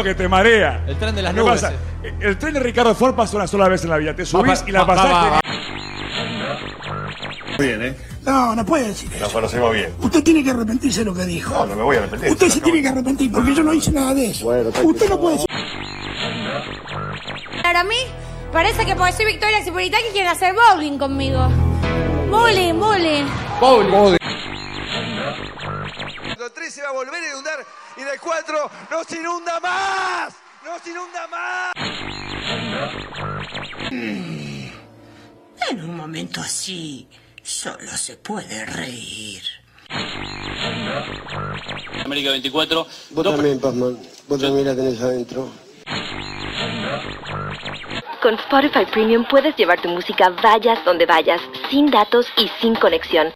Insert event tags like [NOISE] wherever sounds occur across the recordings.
que te marea. El tren de las ¿Qué nubes. pasa? eh. El tren de Ricardo Ford pasa una sola vez en la vida. Te subís Va, y la va, pasás. va, va. Bien, ¿eh? No, no puede decir eso. Nos conocemos bien. Usted tiene que arrepentirse de lo que dijo. No, no me voy a arrepentir. Usted se tiene que arrepentir porque yo no hice nada de eso. Usted no puede decir. Para mí, parece que porque soy Victoria Cipolitaki quieren hacer bowling conmigo. Bowling, bowling. El 3 se va a volver a inundar y del 4 no se inunda más. No se inunda más. En un momento así, solo se puede reír. América 24. Vos también, Pazman. Vos también la tenés adentro. Con Spotify Premium puedes llevar tu música vayas donde vayas, sin datos y sin conexión.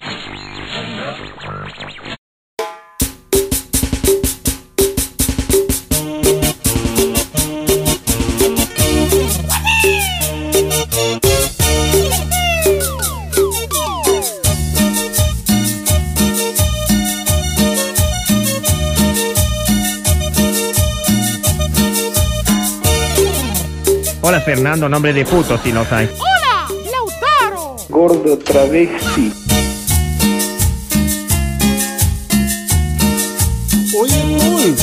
Hola Fernando, nombre de puto si no sabes. ¡Hola, Lautaro! Gordo travesti. Oye, Paul,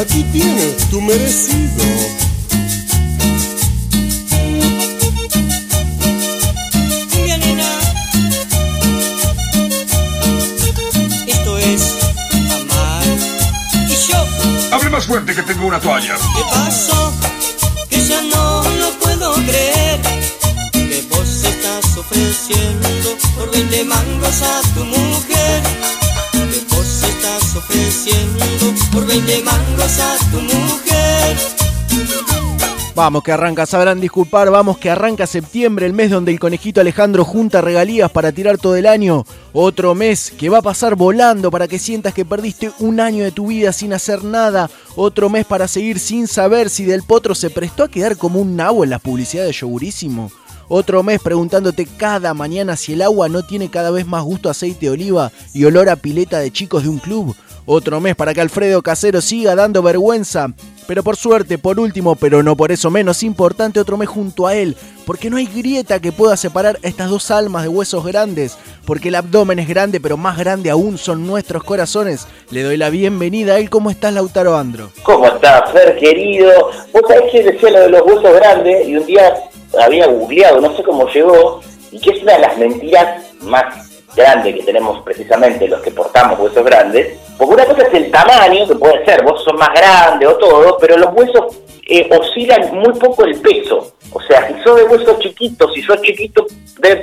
aquí tienes tu merecido. Esto es amar. Y yo, Abre más fuerte que tengo una toalla. ¿qué pasó? Ofreciendo por 20 mangos a tu mujer. Vos estás ofreciendo 20 mangos a tu mujer. Vamos que arranca, sabrán disculpar, vamos que arranca septiembre, el mes donde el conejito Alejandro junta regalías para tirar todo el año. Otro mes que va a pasar volando para que sientas que perdiste un año de tu vida sin hacer nada. Otro mes para seguir sin saber si Del Potro se prestó a quedar como un nabo en las publicidades de Yogurísimo. Otro mes preguntándote cada mañana si el agua no tiene cada vez más gusto a aceite de oliva y olor a pileta de chicos de un club. Otro mes para que Alfredo Casero siga dando vergüenza. Pero por suerte, por último, pero no por eso menos importante, otro mes junto a él. Porque no hay grieta que pueda separar estas dos almas de huesos grandes. Porque el abdomen es grande, pero más grande aún son nuestros corazones. Le doy la bienvenida a él. ¿Cómo estás, Lautaro Andro? ¿Cómo estás, Fer, querido? Vos sabés que decía lo de los huesos grandes y un día había googleado, no sé cómo llegó, y que es una de las mentiras más grandes que tenemos precisamente los que portamos huesos grandes. Porque una cosa es el tamaño, que puede ser, vos sos más grande o todo, pero los huesos eh, oscilan muy poco el peso. O sea, si sos de huesos chiquitos, si sos chiquito,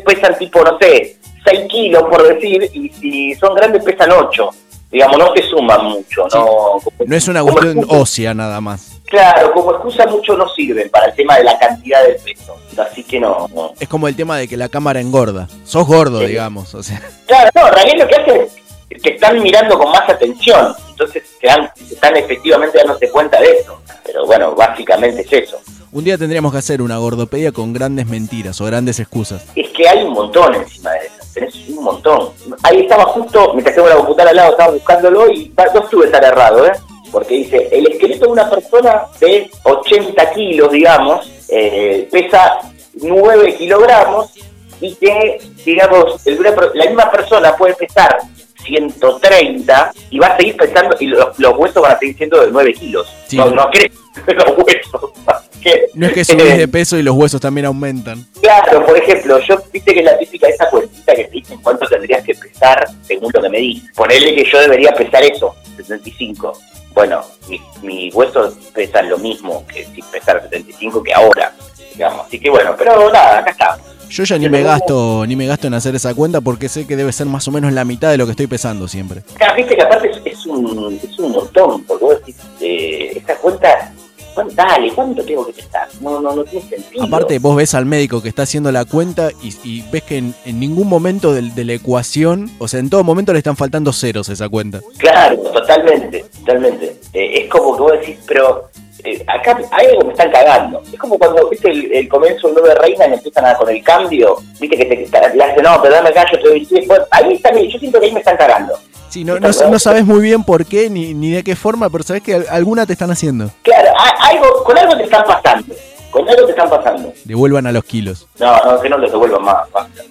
pesan tipo, no sé, 6 kilos por decir, y si son grandes pesan 8. Digamos, no te suman mucho, no... No es una cuestión ósea nada más. Claro, como excusa mucho no sirven para el tema de la cantidad del peso. Así que no, no. Es como el tema de que la cámara engorda. Sos gordo, Sí. digamos. O sea, Claro, no, en realidad lo que hace es que están mirando con más atención. Entonces se dan, están efectivamente dándose cuenta de eso. Pero bueno, básicamente es eso. un día tendríamos que hacer una gordopedia con grandes mentiras o grandes excusas. Es que hay un montón encima de eso. Tenés un montón. Ahí estaba justo, mientras tengo la computadora al lado, estaba buscándolo y no estuve tan errado, ¿eh? Porque dice, el esqueleto de una persona de 80 kilos, digamos, eh, pesa 9 kilogramos y que, digamos, el- la misma persona puede pesar 130 y va a seguir pesando, y los, los huesos van a seguir siendo de 9 kilos. Sí. No, no crees [LAUGHS] los huesos. Que- No es que subís de peso y los huesos también aumentan. Claro, por ejemplo, yo viste que la típica esa cuentita que te dicen cuánto tendrías que pesar según lo que me di. Ponerle que yo debería pesar eso, 75. Bueno, mis, huesos pesan lo mismo que si pesar 75 que ahora, digamos. Así que bueno, pero nada, acá está. Yo ya ni me gasto, ni me gasto en hacer esa cuenta porque sé que debe ser más o menos la mitad de lo que estoy pesando siempre. Acá, viste que aparte es, es un, es un montón, porque vos decís, eh, esta cuenta, ¿cuán- dale, ¿cuánto tengo que pesar? No, no, no tiene sentido. Aparte, vos ves al médico que está haciendo la cuenta y, y ves que en, en ningún momento de, la ecuación, o sea, en todo momento le están faltando ceros a esa cuenta. Claro, totalmente, totalmente. Eh, es como que vos decís, pero eh, acá hay algo que me están cagando. Es como cuando, viste, el, el comienzo del 9 de Reina y empiezan a con el cambio, viste que te, te- le hacen, no, pero dame acá, yo te doy 10. Bueno, ahí también, yo siento que ahí me están cagando. Sí, no, no, no sabes muy bien por qué ni, ni de qué forma, pero sabes que al- alguna te están haciendo. Claro, algo, con algo te están pasando. Con algo te están pasando. Devuelvan a los kilos. No, no, que no los devuelvan más.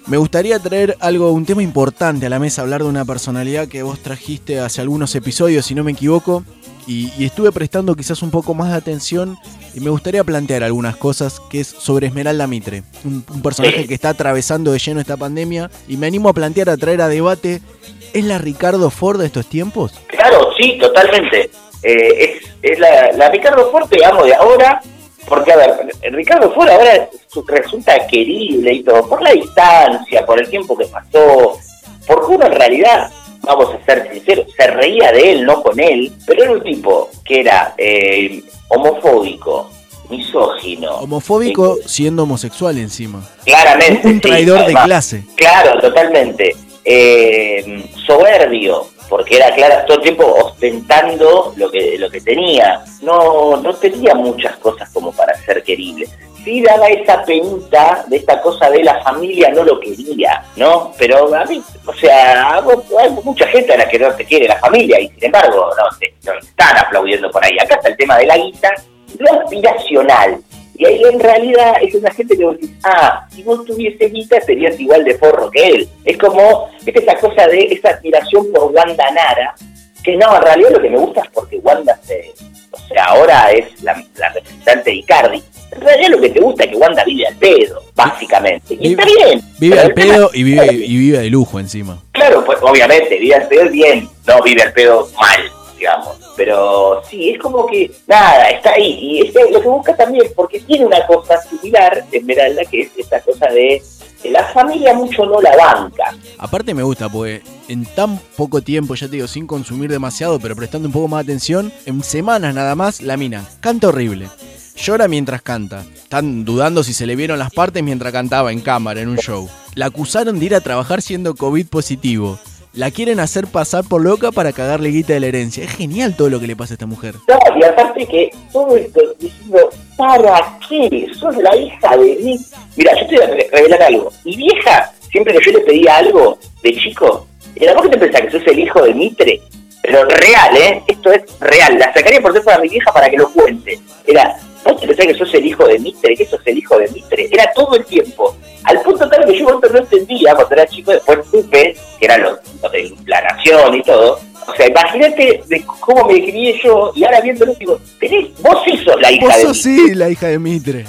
Me gustaría traer algo, un tema importante a la mesa, hablar de una personalidad que vos trajiste hace algunos episodios, si no me equivoco, y, y estuve prestando quizás un poco más de atención y me gustaría plantear algunas cosas que es sobre Esmeralda Mitre, un, un personaje Sí. que está atravesando de lleno esta pandemia y me animo a plantear, a traer a debate, ¿es la Ricardo Ford de estos tiempos? Claro, sí, totalmente. Eh, es es la, la Ricardo Ford te amo de ahora, porque a ver, Ricardo Ford ahora su- resulta querible y todo, por la distancia, por el tiempo que pasó, porque uno en realidad, vamos a ser sinceros, se reía de él, no con él, pero era un tipo que era eh, homofóbico, misógino. Homofóbico siendo homosexual encima. Claramente. Un traidor de además. clase. Claro, totalmente. Eh, soberbio, porque era claro, todo el tiempo ostentando lo que, lo que tenía. No, no tenía muchas cosas como para ser querible. Sí daba esa penita de esta cosa de la familia no lo quería, ¿no? Pero a mí, o sea, hay mucha gente a la que no te quiere la familia y sin embargo no no te están aplaudiendo por ahí. Acá está el tema de la guita, lo aspiracional. Y ahí en realidad es una gente que vos decís, ah, si vos tuviese guita serías igual de forro que él. Es como, es esa cosa de esa admiración por Wanda Nara, que no, en realidad lo que me gusta es porque Wanda se, o sea, ahora es la, la representante de Icardi. En realidad lo que te gusta es que Wanda vive al pedo, básicamente. Y está bien. Vive al pedo y vive, y vive de lujo encima. Claro, pues obviamente, vive al pedo bien, no vive al pedo mal, digamos. Pero sí, es como que, nada, está ahí. Y es lo que busca también, porque tiene una cosa similar, Esmeralda, que es esa cosa de la familia mucho no la banca. Aparte me gusta porque en tan poco tiempo, ya te digo, sin consumir demasiado, pero prestando un poco más atención, en semanas nada más, la mina canta horrible. Llora mientras canta. Están dudando si se le vieron las partes mientras cantaba en cámara, en un show. La acusaron de ir a trabajar siendo COVID positivo. La quieren hacer pasar por loca para cagarle guita de la herencia. Es genial todo lo que le pasa a esta mujer. Y aparte que todo esto diciendo, ¿para qué? Sos la hija de mí. Mira, yo te voy a re- revelar algo. Mi vieja, siempre que yo le pedía algo de chico, era vos que te pensás que sos el hijo de Mitre, pero real, ¿eh? Esto es real. La sacaría por teléfono a mi vieja para que lo cuente. Era, vos te pensás que sos el hijo de Mitre, que sos el hijo de Mitre. Era todo el tiempo. Al punto tal que yo no entendía cuando era chico, después supe que eran los, los de la nación y todo. O sea, imagínate de cómo me crié yo y ahora viéndolo digo, tenés, vos sí sos la hija Vos de sos Mitre. sí la hija de Mitre.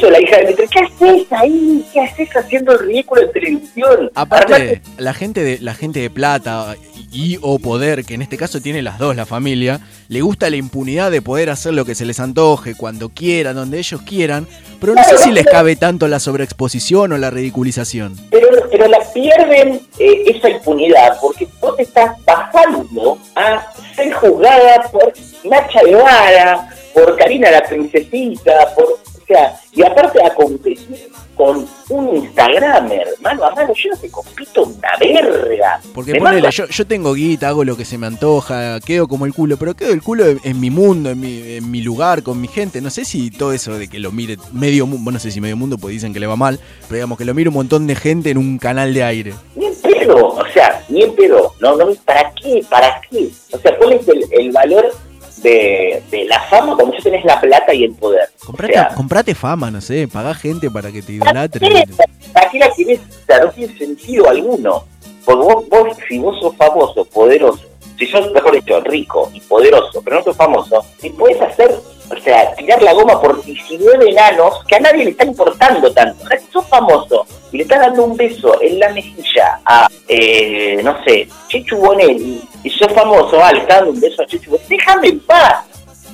Sos la hija de Mitre. ¿Qué haces ahí? ¿Qué haces haciendo el ridículo en televisión? Aparte, la gente de la gente de plata y o poder, que en este caso tiene las dos la familia, le gusta la impunidad de poder hacer lo que se les antoje, cuando quieran, donde ellos quieran, pero no sé si les cabe tanto la sobreexposición o la ridiculización. pero, pero la pierden eh, esa impunidad porque vos te estás bajando a ser juzgada por Nacha Guevara, por Karina la Princesita, por, o sea, y aparte a competir con un Instagramer, mano a mano, yo no te compito una verga. Porque ponele, yo, yo tengo guita, hago lo que se me antoja, quedo como el culo, pero quedo el culo en, en mi mundo, en mi, en mi lugar, con mi gente. No sé si todo eso de que lo mire medio mundo, bueno, no sé si medio mundo, pues dicen que le va mal, pero digamos que lo mire un montón de gente en un canal de aire. Ni en pedo, o sea, ni en pedo. No, no, ¿para qué? ¿Para qué? O sea, ¿cuál es el, el valor de, de la fama cuando ya tenés la plata y el poder? Comprate, o sea, comprate fama, no sé, pagá gente para que te idolatre. ¿qué? ¿para qué la querés? No tiene sentido alguno. Porque vos, vos, si vos sos famoso, poderoso, si sos, mejor dicho, rico y poderoso, pero no sos famoso, si puedes hacer, o sea, tirar la goma por 19 enanos que a nadie le está importando tanto. O sea, si sos famoso y le estás dando un beso en la mejilla a, eh, no sé, Chechu Bonelli, y sos famoso, ah, le estás dando un beso a Chechu Bonelli, déjame en paz.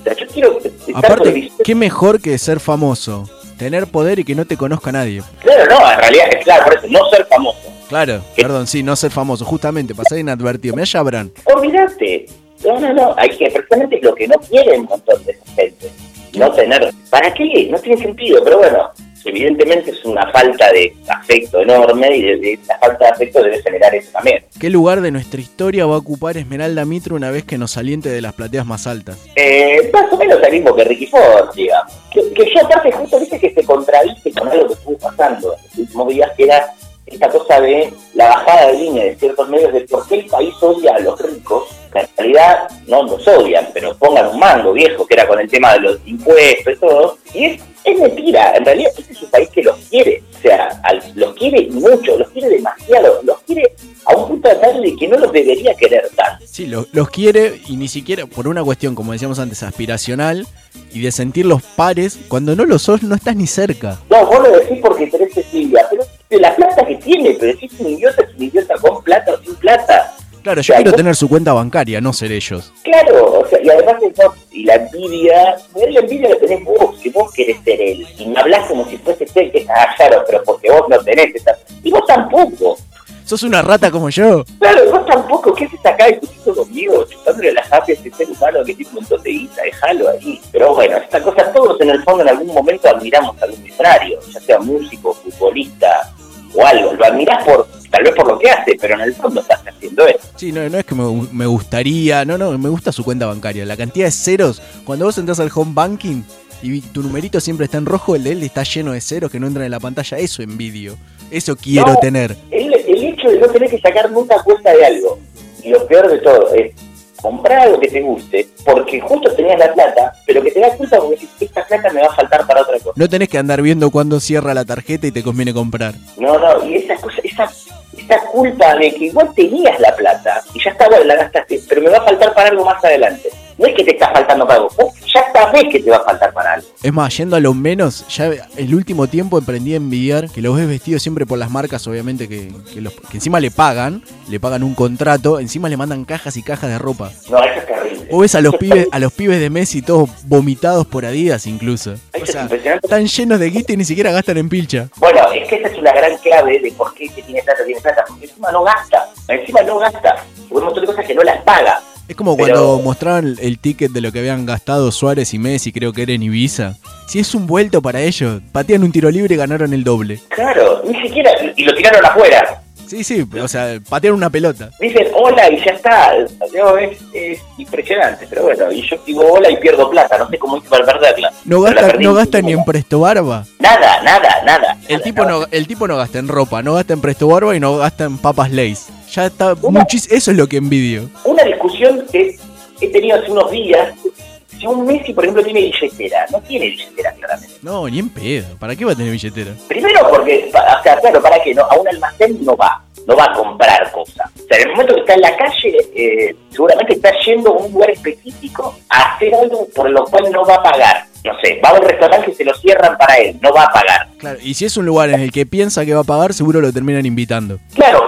O sea, yo quiero estar Aparte, el- qué mejor que ser famoso, tener poder y que no te conozca nadie. Claro, no, en realidad es claro, por eso, no ser famoso. Claro, perdón, sí, no ser famoso, justamente, pasar inadvertido. Mira, ya habrán. Olvídate. No, no, no. Hay que, precisamente lo que no quiere un montón de gente. No tener. ¿Para qué? No tiene sentido. Pero bueno, evidentemente es una falta de afecto enorme y de, de esa falta de afecto debe generar eso también. ¿Qué lugar de nuestra historia va a ocupar Esmeralda Mitre una vez que nos saliente de las plateas más altas? Eh, más o menos el mismo que Ricky Ford, digamos. Que, que yo aparte justo dice que se contradice con algo que estuvo pasando en los últimos días, que era esta cosa de la bajada de línea de ciertos medios de por qué el país odia a los ricos, que en realidad no los odian, pero pongan un mango viejo, que era con el tema de los impuestos y todo, y es, es mentira, en realidad este es un país que los quiere, o sea, al- los quiere mucho, los quiere demasiado, los quiere a un punto de tal de que no los debería querer tanto. Sí, lo- los quiere y ni siquiera por una cuestión, como decíamos antes, aspiracional y de sentir los pares. Cuando no lo sos, no estás ni cerca. No, vos lo decís porque tenés Cecilia, tiene, pero si es un idiota, es un idiota con plata o sin plata. Claro, O yo sea, quiero tener su cuenta bancaria, no ser ellos. Claro, o sea, y además eso, y la envidia, la envidia la tenés vos, que vos querés ser él, y me hablás como si fuese él, que ah, claro, pero porque vos no tenés esa, y vos tampoco, ¿Sos una rata como yo? claro, vos tampoco, ¿qué haces acá discutiendo conmigo, chupándole las happy a ese ser humano que tiene un montón de guita, déjalo ahí, pero bueno, esta cosa, todos en el fondo en algún momento admiramos a algún ya sea músico, futbolista, o algo, lo admirás por, tal vez por lo que hace, pero en el fondo estás haciendo eso. Sí, no, no es que me, me gustaría, no, no, me gusta su cuenta bancaria. La cantidad de ceros, cuando vos entras al home banking y tu numerito siempre está en rojo, el de él está lleno de ceros que no entran en la pantalla, eso envidio. Eso quiero No, tener. El, el hecho de no tener que sacar nunca cuenta de algo, y lo peor de todo es comprar algo que te guste, porque justo tenías la plata, pero que te das cuenta porque esta plata me va a faltar para otra cosa. No tenés que andar viendo cuándo cierra la tarjeta y te conviene comprar. No, no, y esa cosa, esa, esa culpa de que igual tenías la plata, y ya está, bueno, la gastaste, pero me va a faltar para algo más adelante. No es que te está faltando para algo, vos ya sabés que te va a faltar para algo. Es más, yendo a lo menos, ya el último tiempo emprendí a envidiar que los ves vestidos siempre por las marcas, obviamente, que, que los- que encima le pagan, le pagan un contrato, encima le mandan cajas y cajas de ropa. No, eso es terrible. O ves a los pibes, a los pibes de Messi todos vomitados por Adidas incluso. O sea, están llenos de guita y ni siquiera gastan en pilcha. Bueno, es que esa es una gran clave de por qué que tiene plata, tiene plata, porque encima no gasta, encima no gasta, porque un montón de cosas que no las paga. Es como Pero- cuando mostraban el ticket de lo que habían gastado Suárez y Messi, creo que era en Ibiza. Si es un vuelto para ellos, patean un tiro libre y ganaron el doble. Claro, ni siquiera, y lo tiraron afuera. Sí, sí, o sea, patearon una pelota. Dicen hola y ya está. No, es, es impresionante, pero bueno, y yo digo hola y pierdo plata, no sé cómo hice para perderla. No gasta, no gasta ni en Presto Barba. Nada, nada, nada. El tipo, no, el tipo no gasta en ropa, no gasta en Presto Barba y no gasta en papas Lays. Ya está muchis eso es lo que envidio. Una discusión que he tenido hace unos días, si un Messi, por ejemplo, tiene billetera, no tiene billetera claramente. No, ni en pedo. ¿Para qué va a tener billetera? Primero porque, o sea, claro, ¿para qué? No, a un almacén no va, no va a comprar cosas. O sea, en el momento que está en la calle, eh, seguramente está yendo a un lugar específico a hacer algo por lo cual no va a pagar. No sé, va a un restaurante que se lo cierran para él, no va a pagar. Claro, y si es un lugar en el que piensa que va a pagar, seguro lo terminan invitando. Claro,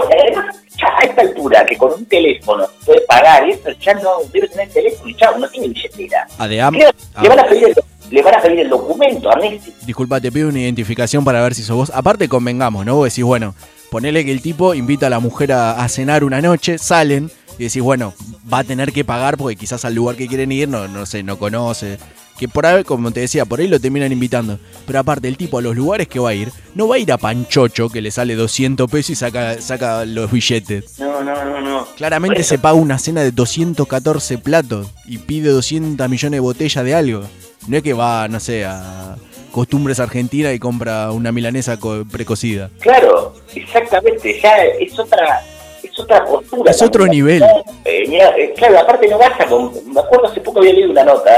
a esta altura, que con un teléfono puede pagar, y eso ya no debe tener teléfono y chao, no tiene billetera. A de am- Creo- a- le, van a pedir el, le van a pedir el documento a Messi. Disculpa, te pido una identificación para ver si sos vos. Aparte, convengamos, ¿no? Vos decís, bueno, ponele que el tipo invita a la mujer a, a cenar una noche, salen y decís, bueno, va a tener que pagar porque quizás al lugar que quieren ir, no, no sé, no conoce. Que por ahí, como te decía, por ahí lo terminan invitando. Pero aparte, el tipo a los lugares que va a ir, no va a ir a Panchocho, que le sale 200 pesos y saca, saca los billetes. No, no, no, no. Claramente se paga una cena de 214 platos y pide 200 millones de botellas de algo. No es que va, no sé, a Costumbres Argentina y compra una milanesa co- precocida. Claro, exactamente, ya es otra es otra postura. Es otro nivel. Eh, eh, claro, aparte no gasta con... Me acuerdo hace poco había leído una nota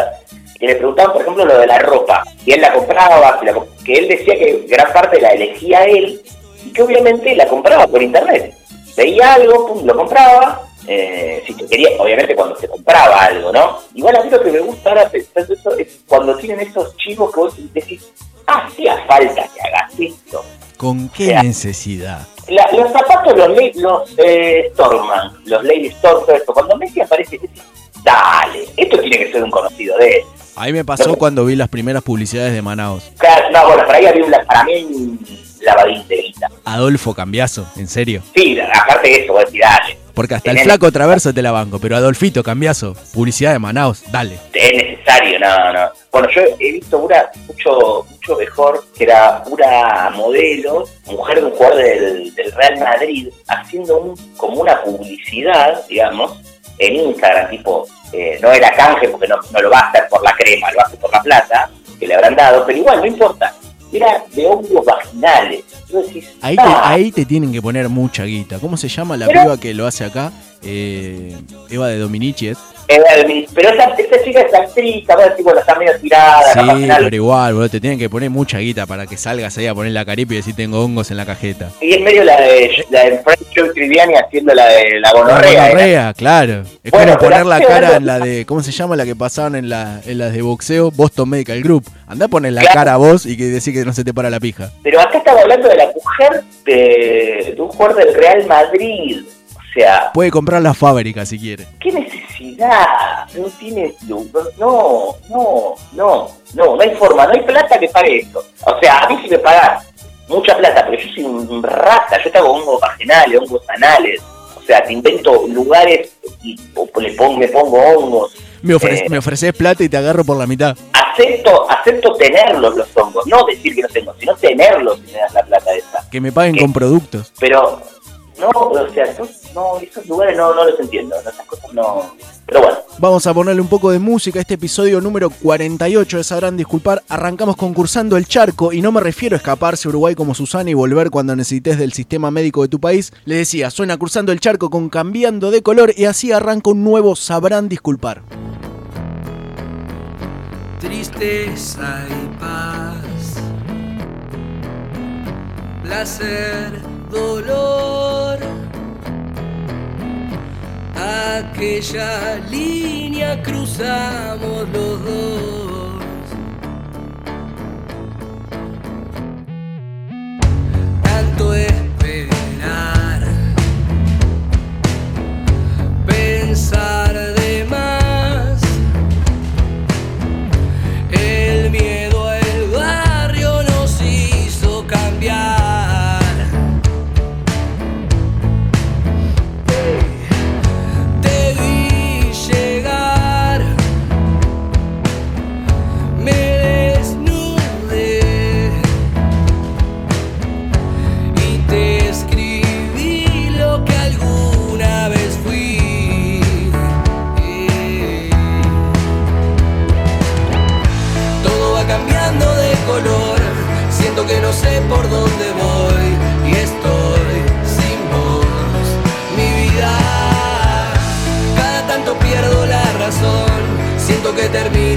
que le preguntaban, por ejemplo, lo de la ropa. Si él la compraba, si la comp- que él decía que gran parte la elegía él y que obviamente la compraba por internet. Veía algo, pum, lo compraba. eh, si te quería, obviamente cuando se compraba algo, ¿no? Igual a mí lo que me gusta ahora pensando eso es cuando tienen esos chivos que vos decís, hacía falta que hagas esto. ¿Con qué sea, necesidad? La- los zapatos, los, los eh, Storman, los Lady Storm, todo esto, cuando Messi aparece, decís, dale, esto tiene que ser un conocido de él. A mí me pasó cuando vi las primeras publicidades de Manaos. Claro, no, bueno, para ahí había un, la- para mí guita. Adolfo Cambiazo, en serio. Sí, aparte de eso, vos decís, dale, Porque hasta el flaco Traverso te la banco, pero Adolfito Cambiazo, publicidad de Manaos, dale. es necesario, no, no. Bueno, yo he visto una mucho mucho mejor, que era una modelo, mujer de un jugador del, del Real Madrid, haciendo un, como una publicidad, digamos, en Instagram, tipo, eh, no era canje porque no, no lo va a hacer por la crema, lo hace por la plata que le habrán dado, pero igual no importa. era de hongos vaginales. ahí, te, ah". ahí te tienen que poner mucha guita. ¿Cómo se llama la Pero- piba que lo hace acá? Eh, Eva de Dominici es. Mi- Pero esa, esa chica es actriz, a ver si bueno, está medio tirada, Sí, capaz pero igual, boludo, te tienen que poner mucha guita para que salgas ahí a poner la caripa y decir tengo hongos en la cajeta. Y es medio la de, la de Frank Joe Triviani haciendo la de la gonorrea. La ¿eh? gonorrea, claro. Es Bueno, como poner la cara en la de, ¿cómo se llama la que pasaban en, la, en las de boxeo? Boston Medical Group. Andá a poner la Claro. cara a vos y que decir que no se te para la pija. Pero acá estaba hablando de la mujer de, de un jugador del Real Madrid. Sea, Puede comprar la fábrica si quiere. ¿qué necesidad? No tiene. No, no, no, no, no, no hay forma, no hay plata que pague esto. O sea, a mí sí me pagas mucha plata, pero yo soy un rata, yo te hago hongos vaginales, hongos anales. O sea, te invento lugares y o le pongo, me pongo hongos. Me, Eh. me ofreces plata y te agarro por la mitad. Acepto, acepto tenerlos los hongos, no decir que no tengo, sino tenerlos si me das la plata esa. Que me paguen con productos. Pero, no, o sea, no, no, esos lugares no, no los entiendo, esas cosas no. Pero bueno, Vamos a ponerle un poco de música a este episodio número 48 de Sabrán Disculpar. Arrancamos concursando el charco y no me refiero a escaparse a Uruguay como Susana y volver cuando necesites del sistema médico de tu país. Le decía, suena cruzando el charco con cambiando de color y así arranca un nuevo Sabrán Disculpar. tristeza y paz, placer, dolor, aquella línea cruzamos los dos. Tanto esperar, pensar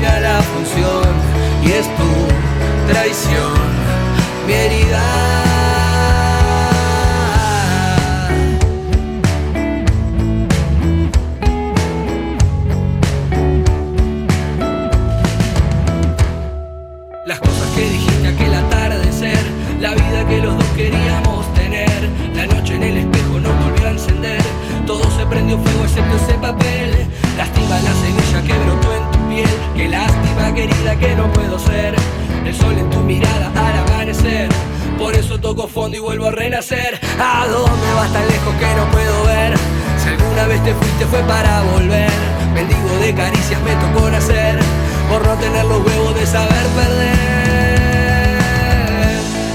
la función y es tu traición, mi herida. Las cosas que dijiste aquel atardecer, la vida que los dos queríamos tener. La noche en el espejo no volvió a encender, todo se prendió fuego excepto ese papel. Lástima la semilla que brotó en piel, qué lástima querida que no puedo ser. El sol en tu mirada al amanecer, por eso toco fondo y vuelvo a renacer. ¿A dónde vas tan lejos que no puedo ver? Si alguna vez te fuiste fue para volver. Mendigo de caricias me tocó nacer por no tener los huevos de saber perder.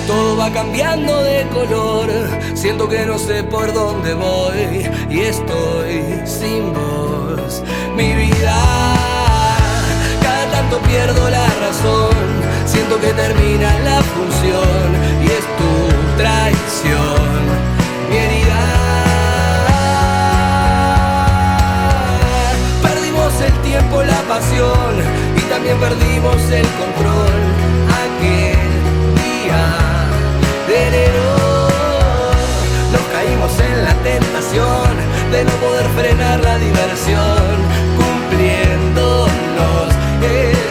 Todo va cambiando de color, siento que no sé por dónde voy y estoy sin voz. Mi vida, tanto pierdo la razón, siento que termina la función y es tu traición. Mi herida. Perdimos el tiempo, la pasión y también perdimos el control. Aquel día de enero nos caímos en la tentación de no poder frenar la diversión, cumpliéndonos el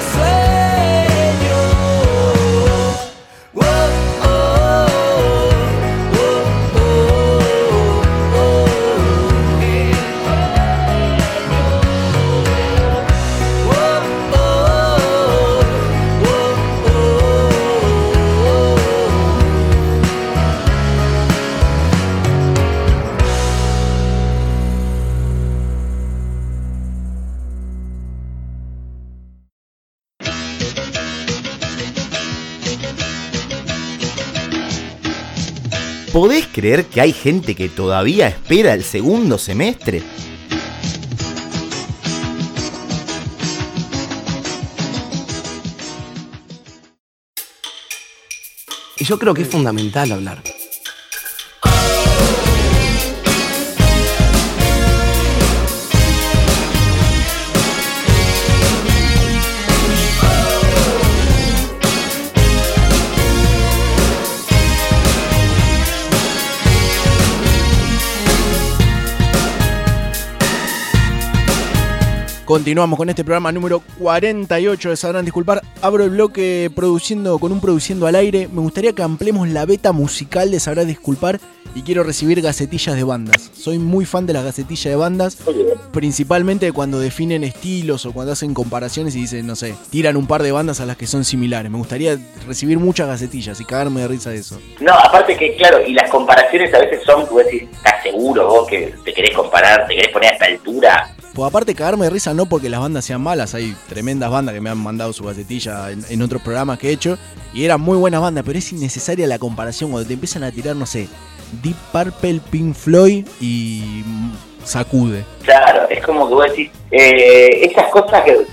¿Podés creer que hay gente que todavía espera el segundo semestre? Y yo creo que es fundamental hablar. Continuamos con este programa número 48 de Sabrán Disculpar. Abro el bloque produciendo con un produciendo al aire. Me gustaría que ampliemos la beta musical de Sabrán Disculpar y quiero recibir gacetillas de bandas. Soy muy fan de las gacetillas de bandas, principalmente cuando definen estilos o cuando hacen comparaciones y dicen, no sé, tiran un par de bandas a las que son similares. Me gustaría recibir muchas gacetillas y cagarme de risa de eso. No, aparte que, claro, y las comparaciones a veces son, tú decís, ¿estás seguro vos que te querés comparar, te querés poner a esta altura? Pues aparte cagarme de risa no porque las bandas sean malas, hay tremendas bandas que me han mandado su gacetilla en, otros programas que he hecho y eran muy buenas bandas, pero es innecesaria la comparación cuando te empiezan a tirar, no sé, Deep Purple, Pink Floyd y Sacude. Claro, es como que vos decís, eh, esas cosas que...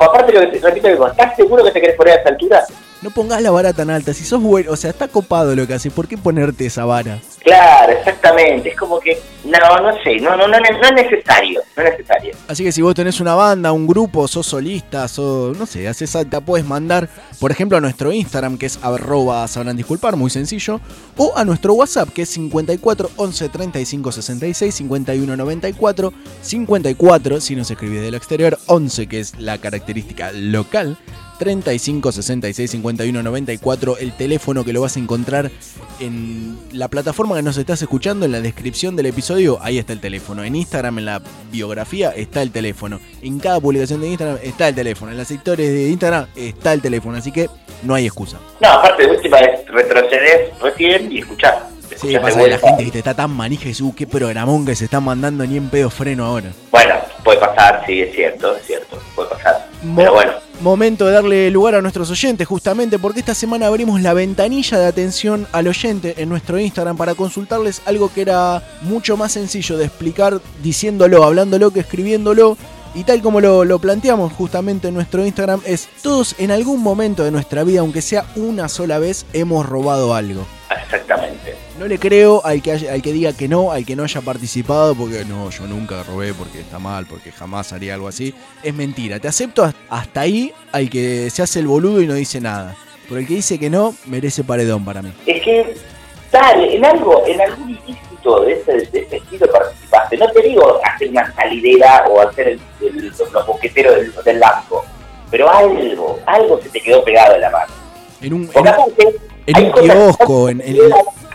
aparte lo que repito, ¿estás seguro que te querés poner a esta altura? No pongas la vara tan alta, si sos bueno, o sea, está copado lo que haces, ¿por qué ponerte esa vara? Claro, exactamente, es como que, no, no sé, no, no, no, no es necesario, no es necesario. Así que si vos tenés una banda, un grupo, sos solista, sos, no sé, haces alta, puedes mandar, por ejemplo, a nuestro Instagram, que es arroba sabrán disculpar, muy sencillo, o a nuestro WhatsApp, que es 54 11 35 66 51 94 54, si nos escribís del exterior, 11, que es la característica local, 35 66 51 94, el teléfono que lo vas a encontrar en la plataforma que nos estás escuchando, en la descripción del episodio, ahí está el teléfono. En Instagram, en la biografía, está el teléfono. En cada publicación de Instagram está el teléfono. En las historias de Instagram está el teléfono, así que no hay excusa. No, aparte de última es retroceder recién y escuchar. Sí, pasa que la gente que está tan manija y dice, uh, qué programón que se está mandando ni en pedo freno ahora. Bueno, puede pasar, sí, es cierto, es cierto, puede pasar. Mo Pero bueno. Momento de darle lugar a nuestros oyentes, justamente porque esta semana abrimos la ventanilla de atención al oyente en nuestro Instagram para consultarles algo que era mucho más sencillo de explicar diciéndolo, hablándolo que escribiéndolo. Y tal como lo, lo, planteamos justamente en nuestro Instagram, es todos en algún momento de nuestra vida, aunque sea una sola vez, hemos robado algo. Exactamente. No le creo al que, haya, al que diga que no, al que no haya participado, porque no, yo nunca robé porque está mal, porque jamás haría algo así. Es mentira. Te acepto hasta ahí al que se hace el boludo y no dice nada. Pero el que dice que no, merece paredón para mí. Es que, tal, en algo, en algún ilícito de ese, de ese estilo participaste. No te digo hacer una salidera o hacer el, el, los boqueteros del, del lampo, pero algo, algo se te quedó pegado en la mano. En un, en, aparte, en un kiosco, en, en,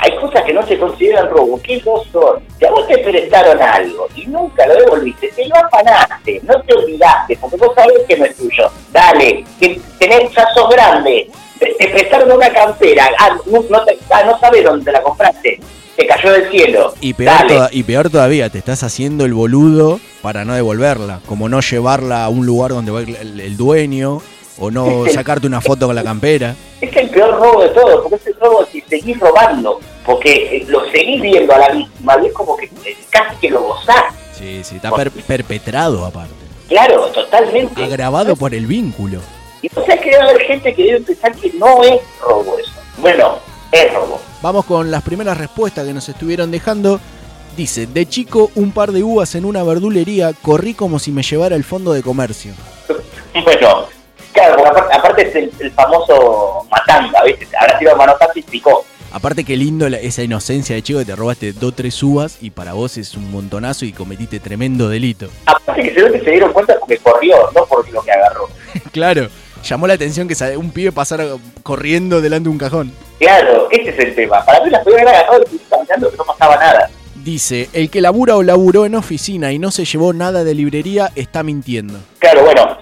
hay cosas que no se consideran robo. ¿Qué no son? Si a vos te prestaron algo y nunca lo devolviste, te lo afanaste, no te olvidaste, porque vos sabés que no es tuyo. Dale, que tenés, ya sos grande, te, te prestaron una campera, ah, no, no, te, ah, no sabés dónde la compraste, te cayó del cielo. Y peor, toda, y peor todavía, te estás haciendo el boludo para no devolverla, como no llevarla a un lugar donde va el, el dueño o no sacarte una foto con la campera. Es el peor robo de todo, porque es el robo si seguís robando, porque lo seguís viendo a la víctima y es como que casi que lo gozás. Sí, sí, está per perpetrado aparte. Claro, totalmente. Agravado por el vínculo. Y no sé que debe haber gente que debe pensar que no es robo eso. Bueno, es robo. Vamos con las primeras respuestas que nos estuvieron dejando. Dice, de chico un par de uvas en una verdulería, corrí como si me llevara el fondo de comercio. [LAUGHS] bueno, Claro, porque aparte, aparte es el, el, famoso matanga, ¿viste? Habrá sido manotazo y picó. Aparte qué lindo la, esa inocencia de chico que te robaste dos tres uvas y para vos es un montonazo y cometiste tremendo delito. Aparte que se que se dieron cuenta porque corrió, no por lo que agarró. [LAUGHS] claro, llamó la atención que un pibe pasara corriendo delante de un cajón. Claro, ese es el tema. Para mí las podían haber agarrado y caminando que no pasaba nada. Dice, el que labura o laburó en oficina y no se llevó nada de librería está mintiendo. Claro, bueno,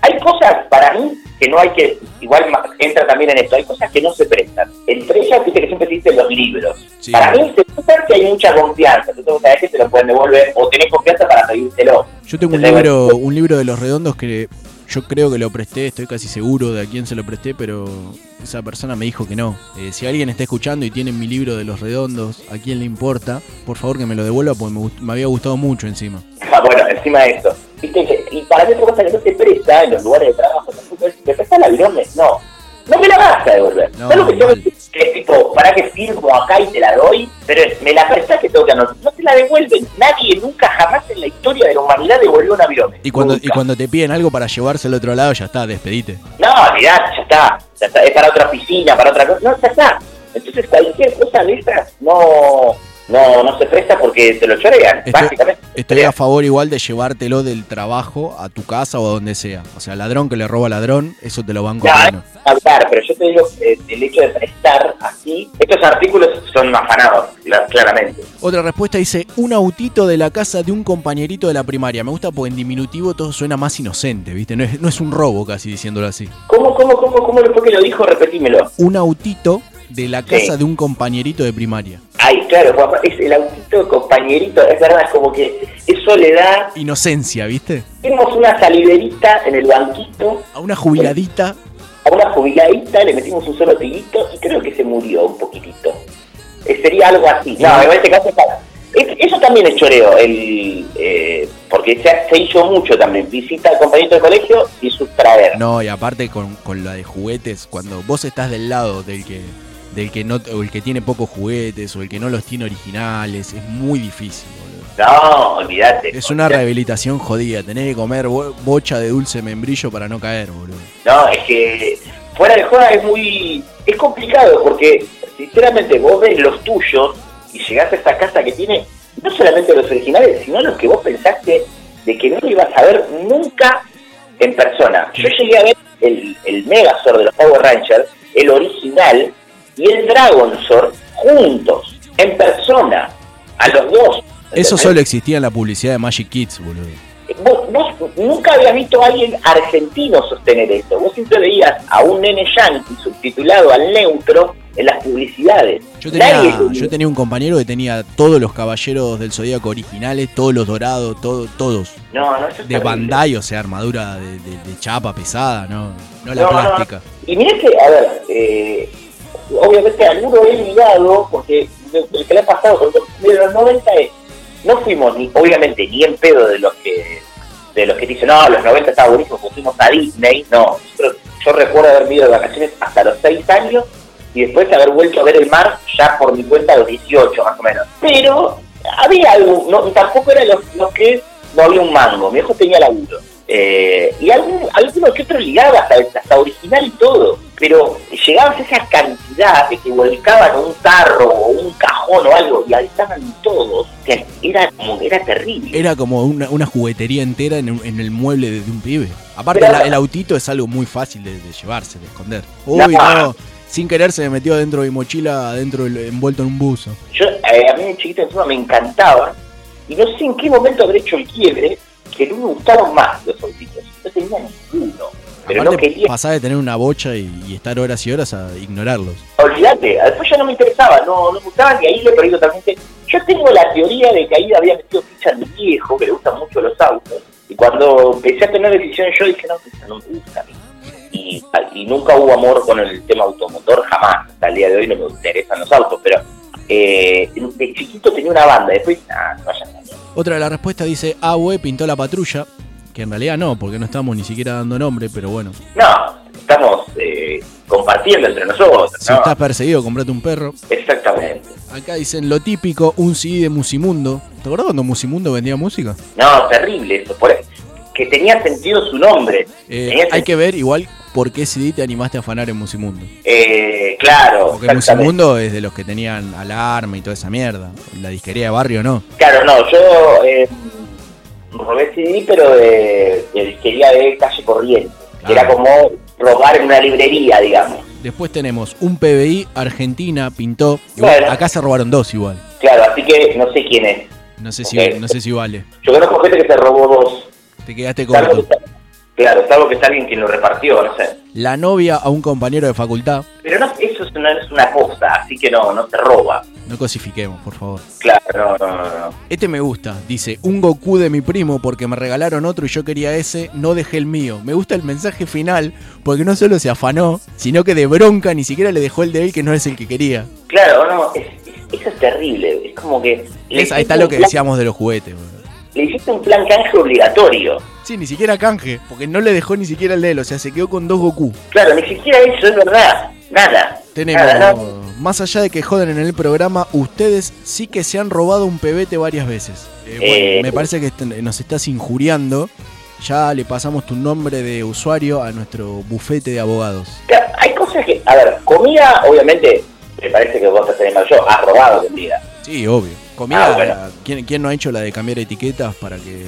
hay cosas para mí que no hay que, igual entra también en esto, hay cosas que no se prestan. Entre ellas, viste que siempre se dicen los libros. Sí. Para mí se puede que hay mucha confianza, entonces sabes que te lo pueden devolver o tenés confianza para pedírtelo. Yo tengo un libro, un libro de los redondos que yo creo que lo presté, estoy casi seguro de a quién se lo presté, pero esa persona me dijo que no. Eh, si alguien está escuchando y tiene mi libro de los redondos, a quién le importa, por favor que me lo devuelva porque me, me había gustado mucho encima. Ah, bueno, encima de eso. ¿Viste? Y para mí otra cosa que no se presta en los lugares de trabajo, ¿te presta la avirones? No. No me la vas a devolver. No, ¿Sabes lo que mal. que es tipo, para que firmo acá y te la doy? Pero es, me la prestás que tengo que anotar. No te la devuelven. Nadie nunca jamás en la historia de la humanidad devolvió un avión. Y cuando, y cuando te piden algo para llevarse al otro lado, ya está, despedite. No, mirá, ya está, ya está. Es para otra oficina, para otra cosa. No, ya está. Entonces cualquier cosa de esas no, no, no se presta porque te lo chorean, Estoy, básicamente. estoy a favor igual de llevártelo del trabajo a tu casa o a donde sea. O sea, ladrón que le roba a ladrón, eso te lo pleno. es hablar, pero yo te digo, eh, el hecho de prestar así, estos artículos son afanados, cla- claramente. Otra respuesta dice, un autito de la casa de un compañerito de la primaria. Me gusta porque en diminutivo todo suena más inocente, ¿viste? No es, no es un robo casi diciéndolo así. ¿Cómo, cómo, cómo, cómo fue que lo dijo? Repetímelo. Un autito de la casa Sí. de un compañerito de primaria. Ay, claro, guapa, es el autito compañerito, es verdad, es como que eso le da... Inocencia, ¿viste? Tenemos una saliverita en el banquito, A una jubiladita. a una jubiladita, le metimos un solo tiguito y creo que se murió un poquitito. Eh, sería algo así. No, en este caso está... es- Eso también es choreo, el, eh, porque se, se hizo mucho también. Visita al compañero de colegio y sustraer. No, y aparte con, con la de juguetes, cuando vos estás del lado del que del que no o el que tiene pocos juguetes o el que no los tiene originales, es muy difícil, boludo. No, olvídate. Es una rehabilitación jodida, tenés que comer bo- bocha de dulce membrillo para no caer, boludo. No, es que fuera de joda es muy... Es complicado porque, sinceramente, vos ves los tuyos y llegás a esta casa que tiene no solamente los originales, sino los que vos pensaste de que no lo ibas a ver nunca en persona. Yo llegué a ver el, el Megazord de los Power Rangers, el original, y el Dragon Sword juntos, en persona, a los dos. Eso solo existía en la publicidad de Magic Kids, boludo. Vos, vos nunca habías visto a alguien argentino sostener esto. Vos siempre veías a un nene yankee subtitulado al neutro en las publicidades. Yo tenía, yo tenía un compañero que tenía todos los caballeros del Zodíaco originales, todos los dorados, todo, todos. No, no, eso es De terrible. Bandai, o sea, armadura de, de- de chapa pesada, no, no la No, no, plástica. Y mirá que, a ver, eh, obviamente alguno he ligado, porque lo que le ha pasado de los 90 es, no fuimos ni, obviamente, ni en pedo de los que de los que dicen, no, los 90 estaba buenísimo, porque fuimos a Disney, no, nosotros- yo recuerdo haber ido de vacaciones hasta los 6 años y después haber vuelto a ver el mar ya por mi cuenta a los 18 más o menos. Pero había algo, no, tampoco era los, los que no había un mango, mi hijo tenía laburo. Eh, y algún, alguno que otro ligaba hasta, hasta original y todo, pero llegabas a esa cantidad de que volcaban un tarro o un cajón o algo y ahí estaban todos, que era como era terrible. Era como una, una juguetería entera en, el mueble de, un pibe. Aparte, Pero- la- el autito es algo muy fácil de, de llevarse, de esconder. Uy, No. sin querer se me metió dentro de mi mochila, adentro envuelto en un buzo. Yo, eh, a mí de chiquito encima me encantaba y no sé en qué momento habré hecho el quiebre que no me gustaron más los autitos. No tenía ninguno. Pero Aparte, no quería. pasaba de tener una bocha y, y estar horas y horas a ignorarlos. Olvídate, después ya no me interesaba, no, no me gustaban y ahí le perdí totalmente. Yo tengo la teoría de que ahí había metido ficha a mi viejo, que le gustan mucho los autos, y cuando empecé a tener decisiones yo dije, no, eso no me gusta a mí. Y, y nunca hubo amor con el tema automotor, jamás. Hasta el día de hoy no me interesan los autos, pero eh, de chiquito tenía una banda, después, ah, vaya. Otra de las respuestas dice, Abue pintó la patrulla, que en realidad no, porque no estamos ni siquiera dando nombre, pero bueno. No, estamos eh, compartiendo entre nosotros, Si ¿no? estás perseguido, comprate un perro. Exactamente. Acá dicen lo típico, un CD de Musimundo. ¿Te acuerdas cuando Musimundo vendía música? No, terrible eso, por que tenía sentido su nombre. Eh, hay que ver igual por qué CD te animaste a afanar en Musimundo. Eh, claro, Porque. Musimundo es de los que tenían alarma y toda esa mierda. La disquería de barrio no. Claro, no, yo eh, robé CD, pero de, de disquería de calle corriente. que Era como robar en una librería, digamos. Después tenemos un PBI, Argentina, pintó. Igual. Acá se robaron dos igual. Claro, así que no sé quién es. No sé si, no sé si vale. Yo conozco gente que se robó dos. Te quedaste corto. Claro, salvo que es alguien quien lo repartió, no sé. La novia a un compañero de facultad. Pero no, eso es una, es una cosa, así que no, no se roba. No cosifiquemos, por favor. Claro, no, no, no. Este me gusta. Dice, un Goku de mi primo porque me regalaron otro y yo quería ese, no dejé el mío. Me gusta el mensaje final porque no solo se afanó, sino que de bronca ni siquiera le dejó el de él que no es el que quería. Claro, no, es- es- eso es terrible. Es como que. Es- ahí está lo que plan- decíamos de los juguetes. boludo. Le hiciste un plan canje obligatorio. Sí, ni siquiera canje, porque no le dejó ni siquiera el de él, o sea, se quedó con dos Goku. Claro, ni siquiera eso es verdad. Nada. Tenemos, Nada, más allá de que joden en el programa, ustedes sí que se han robado un pebete varias veces. Eh, bueno, Eh, me parece que est- nos estás injuriando. Ya le pasamos tu nombre de usuario a nuestro bufete de abogados. Claro, Hay cosas que, a ver, comida, obviamente, me parece que vos te mal yo, has robado comida. Sí, obvio. Comida, Ah, bueno. ¿quién, quién no ha hecho la de cambiar etiquetas para que,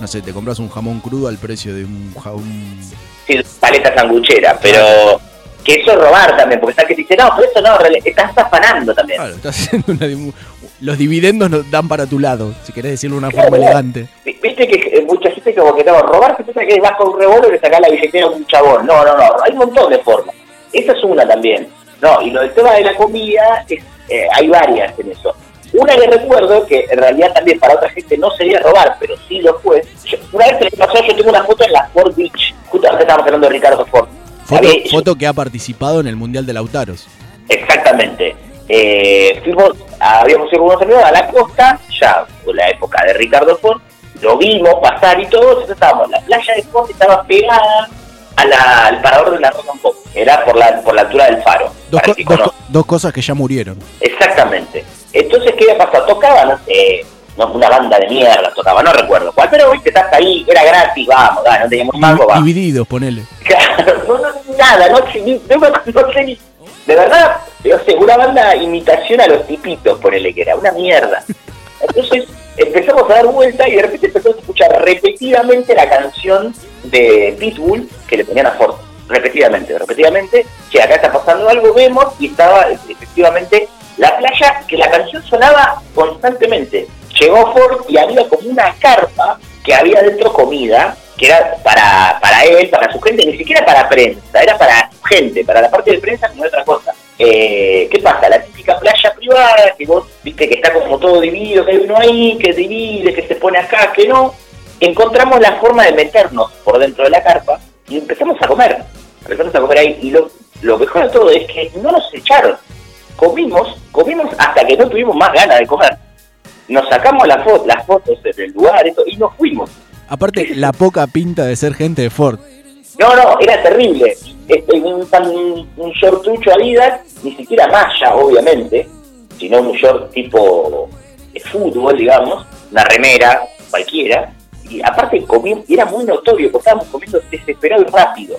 no sé, te compras un jamón crudo al precio de un jamón... Sí, paleta sanguchera, pero que eso es robar también, porque está que te dice, no, pero eso no, estás afanando también. Claro, estás haciendo una... Los dividendos no dan para tu lado, si querés decirlo de una forma elegante. Vi- Viste que eh, mucha gente como que no, robar se piensa que vas con un revólver y sacás la billetera a un chabón. No, no, no, hay un montón de formas. Esa es una también. No, y lo del tema de la comida, es, eh, hay varias en eso. Una que recuerdo, que en realidad también para otra gente no sería robar, pero sí lo fue. Yo- una vez que le pasó, yo tengo una foto en la Ford Beach. Justamente estábamos hablando de Ricardo Ford. Foto, que ha participado en el Mundial de Lautaros. Exactamente. Eh, fuimos, habíamos ido con unos amigos a la costa, ya por la época de Ricardo Ford, lo vimos pasar y todo, estábamos, la playa de Ford estaba pegada a la- al parador de la Roca un poco, era por la, por la altura del faro. Dos, co- dos dos cosas que ya murieron. Exactamente. Entonces, ¿qué había pasado? Tocaba, no sé, no, una banda de mierda tocaba, no recuerdo cuál, pero viste, estás ahí, era gratis, vamos, dale, no teníamos mango, vamos. Divididos, ponele. [LAUGHS] Claro, no, no, nada, no no, no sé ni. De verdad, yo sé, una banda imitación a los tipitos, ponele que era, una mierda. [LAUGHS] Entonces empezamos a dar vuelta y de repente empezamos a escuchar repetidamente la canción de Pitbull que le ponían a Ford. Repetidamente, repetidamente. Que acá está pasando algo, vemos y estaba efectivamente la playa, que la canción sonaba constantemente. Llegó Ford y había como una carpa que había dentro comida, que era para, para él, para su gente, ni siquiera para prensa, era para gente, para la parte de prensa como otra cosa. Eh, ¿Qué pasa? La típica playa privada, que vos viste que está como todo dividido, que hay uno ahí, que divide, que se pone acá, que no. Encontramos la forma de meternos por dentro de la carpa y empezamos a comer. Empezamos a comer ahí. Y lo, lo mejor de todo es que no nos echaron. Comimos, comimos hasta que no tuvimos más ganas de comer. Nos sacamos la fo- las fotos del lugar eso, y nos fuimos. Aparte, la poca pinta de ser gente de Ford. No, no, era terrible. Este, un, un, un short trucho Adidas, ni siquiera malla, obviamente, sino un short tipo de fútbol, digamos, una remera, cualquiera. Y aparte comí, era muy notorio, porque estábamos comiendo desesperado y rápido.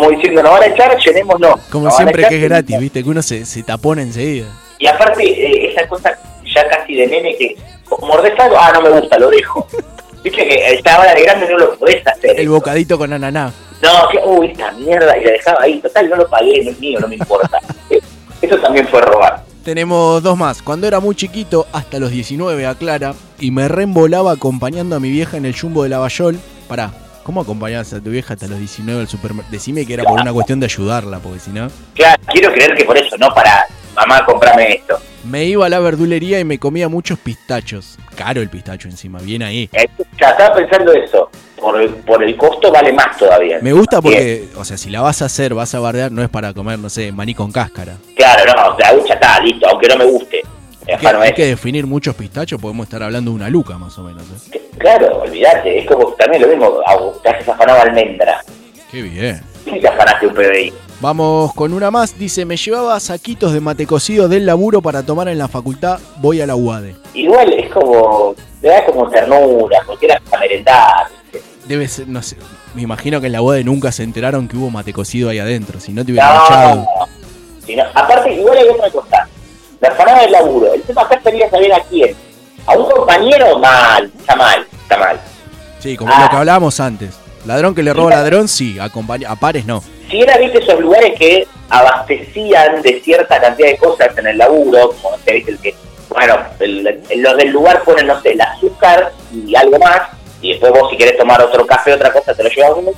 Como diciendo, nos van a echar, llenémonos. Como Nos siempre echar, que es gratis, viste, que uno se, se tapona enseguida. Y aparte, eh, esa cosa ya casi de nene que mordés algo, ah, no me gusta, lo dejo. [LAUGHS] Viste que esta hora de grande no lo podés hacer. El bocadito con ananá. No, que, uy, esta mierda, y la dejaba ahí, total, no lo pagué, no es mío, no me importa. [LAUGHS] Eh, Eso también fue robar. Tenemos dos más. Cuando era muy chiquito, hasta los 19, aclara, y me reembolaba acompañando a mi vieja en el jumbo de Lavallol. Pará, ¿cómo acompañabas a tu vieja hasta los 19 al supermercado? Decime que era por una cuestión de ayudarla, porque si no... Claro, quiero creer que por eso, no para, mamá, comprame esto. Me iba a la verdulería y me comía muchos pistachos. Caro el pistacho encima, bien ahí. Eh, Ya estaba pensando eso, por el, por el costo vale más todavía. Me gusta Bien. porque, o sea, si la vas a hacer, vas a bardear, no es para comer, no sé, maní con cáscara. Claro, no, la ducha está, listo, aunque no me guste. Hay que, hay que definir muchos pistachos, podemos estar hablando de una luca más o menos. ¿eh? Claro, olvídate, es como también lo mismo, te haces afanado almendra. Qué bien. Sí te afanaste un PBI. Vamos con una más. Dice, me llevaba saquitos de mate cocido del laburo para tomar en la facultad, voy a la UADE. Igual es como, le da como ternura, porque era para merendar. Debe ser, no sé, me imagino que en la UADE nunca se enteraron que hubo mate cocido ahí adentro, si no te hubieran No, echado. Si no- aparte, igual hay otra cosa. La afanada del laburo. El tema acá sería saber a quién. A un compañero, mal, está mal, está mal. Sí, como Ah. lo que hablábamos antes. Ladrón que le roba ladrón, sí, acompaña, a pares no. Si era, viste, esos lugares que abastecían de cierta cantidad de cosas en el laburo, como no sé, viste, el que, bueno, el- el- los del lugar ponen, no sé, el azúcar y algo más, y después vos si querés tomar otro café, otra cosa, te lo llevas uno.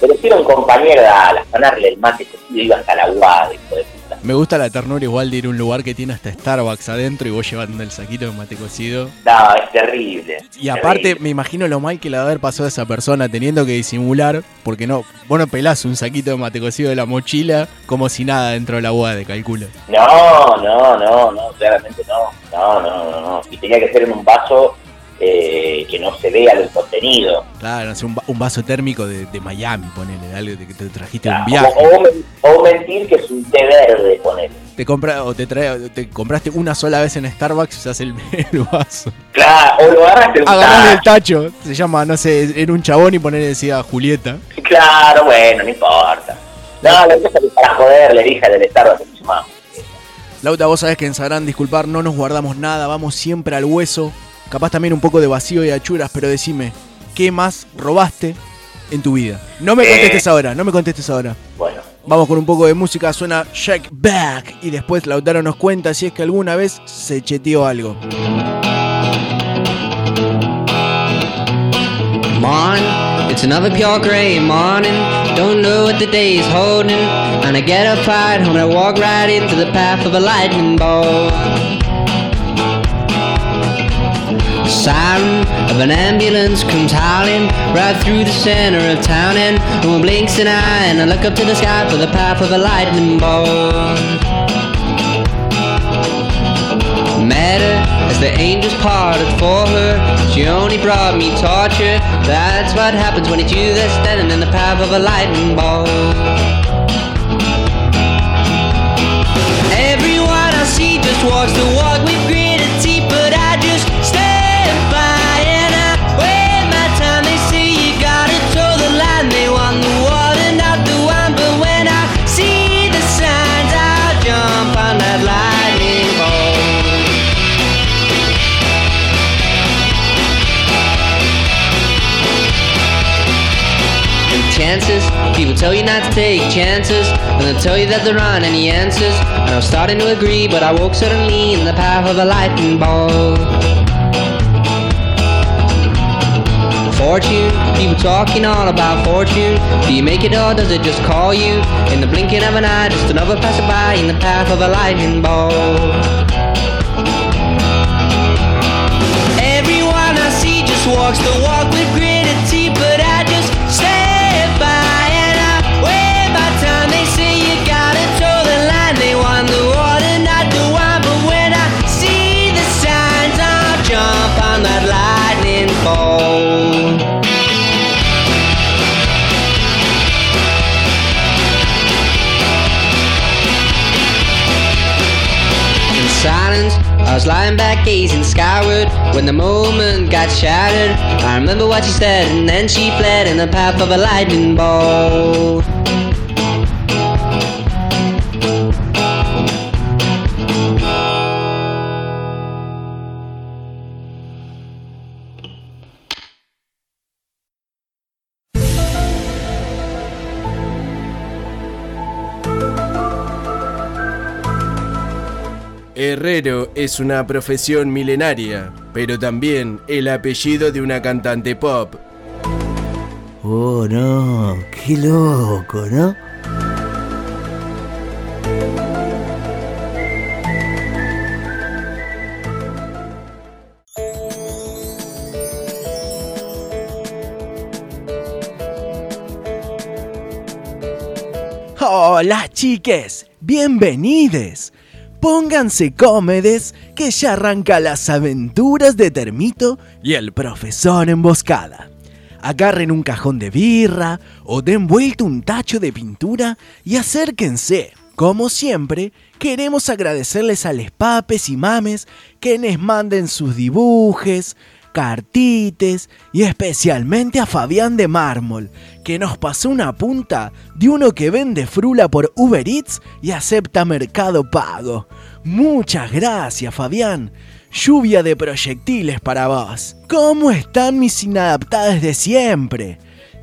Pero si era un compañero al afanarle el mate cocido, iba hasta la guada, hijo de. Me gusta la ternura igual de ir a un lugar que tiene hasta Starbucks adentro y vos llevando el saquito de mate cocido. No, es terrible. Y aparte, me imagino lo mal que le va a haber pasado a esa persona teniendo que disimular, porque no, vos no pelás un saquito de mate cocido de la mochila como si nada dentro de la UAD, calculo. No, no, no, no, claramente no. No, no, no, no. Y tenía que ser en un vaso eh, que no se vea el contenido. Claro, un, un vaso térmico de, de Miami, ponele, algo de que te trajiste un O, viaje. o- o mentir que es un té verde, ponele. Te, compra, o te, trae, te compraste una sola vez en Starbucks y usas el, [LAUGHS] el vaso. Claro, o lo agarraste un el tacho, se llama, no sé, era un chabón y ponerle decía Julieta. Claro, bueno, no importa. No, lo que para joder, le dije del Starbucks que se llamaba. Lauta, vos sabés que en Sabrán Disculpar no nos guardamos nada, vamos siempre al hueso. Capaz también un poco de vacío y achuras, pero decime, ¿qué más robaste en tu vida? No me Eh. contestes ahora, no me contestes ahora. Bueno. Vamos con un poco de música, suena Check Back y después Lautaro nos cuenta si es que alguna vez se cheteó algo. Morning, it's another pure gray morning. Don't know what the day is holding. And I get up right home and I walk right into the path of a lightning bolt. Siren of an ambulance comes howling right through the center of town. And one blinks an eye. And I look up to the sky for the path of a lightning bolt. Met her as the angels parted for her. She only brought me torture. That's what happens when it's you that's standing in the path of a lightning bolt. Everyone I see just walks the walk tell you not to take chances, and they'll tell you that there aren't any answers. And I was starting to agree, but I woke suddenly in the path of a lightning bolt. Fortune, people talking all about fortune. Do you make it or does it just call you? In the blinking of an eye, just another passerby in the path of a lightning bolt. Everyone I see just walks the walk with I was lying back gazing skyward when the moment got shattered. I remember what she said, and then she fled in the path of a lightning bolt. Herrero es una profesión milenaria, pero también el apellido de una cantante pop. Oh, no, qué loco, ¿no? Hola chiques, bienvenides. Pónganse cómodes que ya arranca las aventuras de Termito y el profesor emboscada. Agarren un cajón de birra o den vuelta un tacho de pintura y acérquense. Como siempre, queremos agradecerles a les papes y mames que nos manden sus dibujes, cartites y especialmente a Fabián de Mármol, que nos pasó una punta de uno que vende frula por Uber Eats y acepta mercado pago. Muchas gracias, Fabián. Lluvia de proyectiles para vos. ¿Cómo están mis inadaptadas de siempre?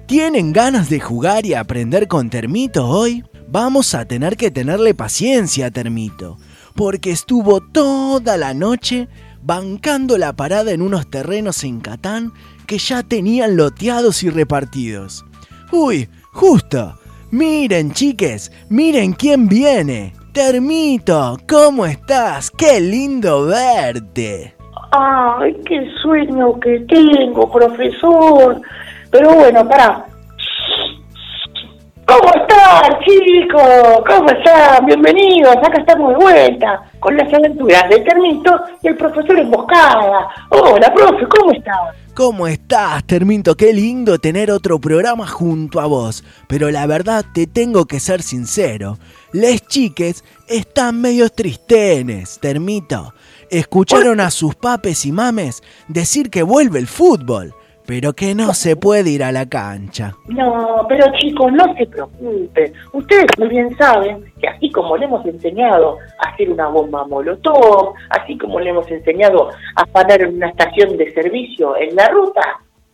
¿Tienen ganas de jugar y aprender con Termito hoy? Vamos a tener que tenerle paciencia a Termito, porque estuvo toda la noche bancando la parada en unos terrenos en Catán que ya tenían loteados y repartidos. Uy, justo. Miren, chiques, miren quién viene. Termito, ¿cómo estás? Qué lindo verte. Ay, qué sueño que tengo, profesor. Pero bueno, pará. ¿Cómo estar, chicos? ¿Cómo están? Bienvenidos, acá estamos de vuelta con las aventuras del Termito y el profesor Emboscada. Hola, profe, ¿cómo estás? ¿Cómo estás, Terminto? Qué lindo tener otro programa junto a vos. Pero la verdad te tengo que ser sincero. Les chiques están medio tristenes, Termito. Escucharon a sus papes y mames decir que vuelve el fútbol, pero que no se puede ir a la cancha. No, pero chicos, no se preocupen. Ustedes muy bien saben que así como le hemos enseñado a hacer una bomba molotov, así como le hemos enseñado a parar en una estación de servicio en la ruta,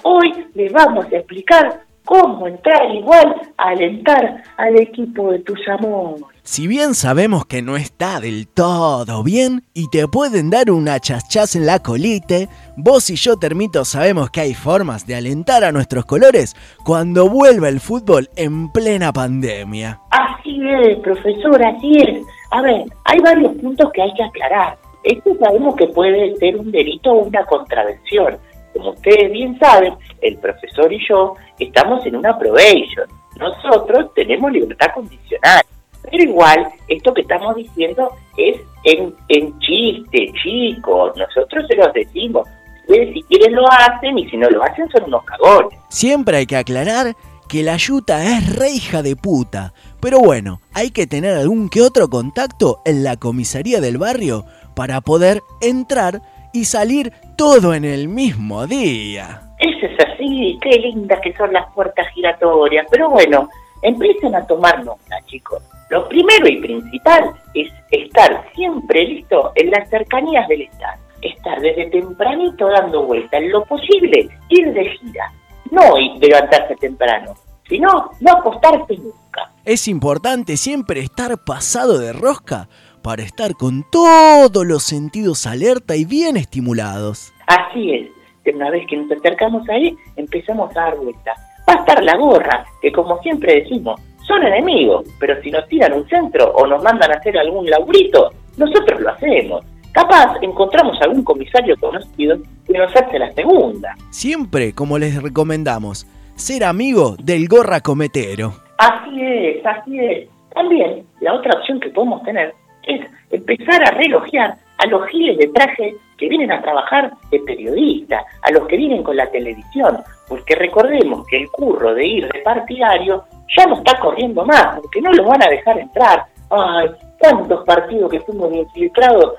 hoy les vamos a explicar cómo entrar igual a alentar al equipo de tus amores. Si bien sabemos que no está del todo bien y te pueden dar una chachas en la colite, vos y yo, Termito, sabemos que hay formas de alentar a nuestros colores cuando vuelva el fútbol en plena pandemia. Así es, profesor, así es. A ver, hay varios puntos que hay que aclarar. Esto sabemos que puede ser un delito o una contravención. Como ustedes bien saben, el profesor y yo estamos en una probation. Nosotros tenemos libertad condicional. Pero igual, esto que estamos diciendo es en, en chiste, chicos. Nosotros se los decimos. Ustedes si quieren lo hacen y si no lo hacen son unos cagones. Siempre hay que aclarar que la yuta es re hija de puta. Pero bueno, hay que tener algún que otro contacto en la comisaría del barrio para poder entrar y salir todo en el mismo día. Eso es así, qué lindas que son las puertas giratorias. Pero bueno, empiecen a tomar nota, chicos. Lo primero y principal es estar siempre listo en las cercanías del estadio. Estar desde tempranito dando vuelta en lo posible, ir de gira. No levantarse temprano, sino no acostarse nunca. Es importante siempre estar pasado de rosca para estar con todos los sentidos alerta y bien estimulados. Así es, una vez que nos acercamos ahí, empezamos a dar vuelta. Va a estar la gorra, que como siempre decimos, son enemigos, pero si nos tiran un centro o nos mandan a hacer algún laurito, nosotros lo hacemos. Capaz encontramos algún comisario conocido que nos hace la segunda. Siempre, como les recomendamos, ser amigo del gorra cometero. Así es, así es. También la otra opción que podemos tener es empezar a relojear a los giles de traje que vienen a trabajar de periodista, a los que vienen con la televisión, porque recordemos que el curro de ir de partidario ya no está corriendo más, porque no los van a dejar entrar. Ay, tantos partidos que fuimos infiltrados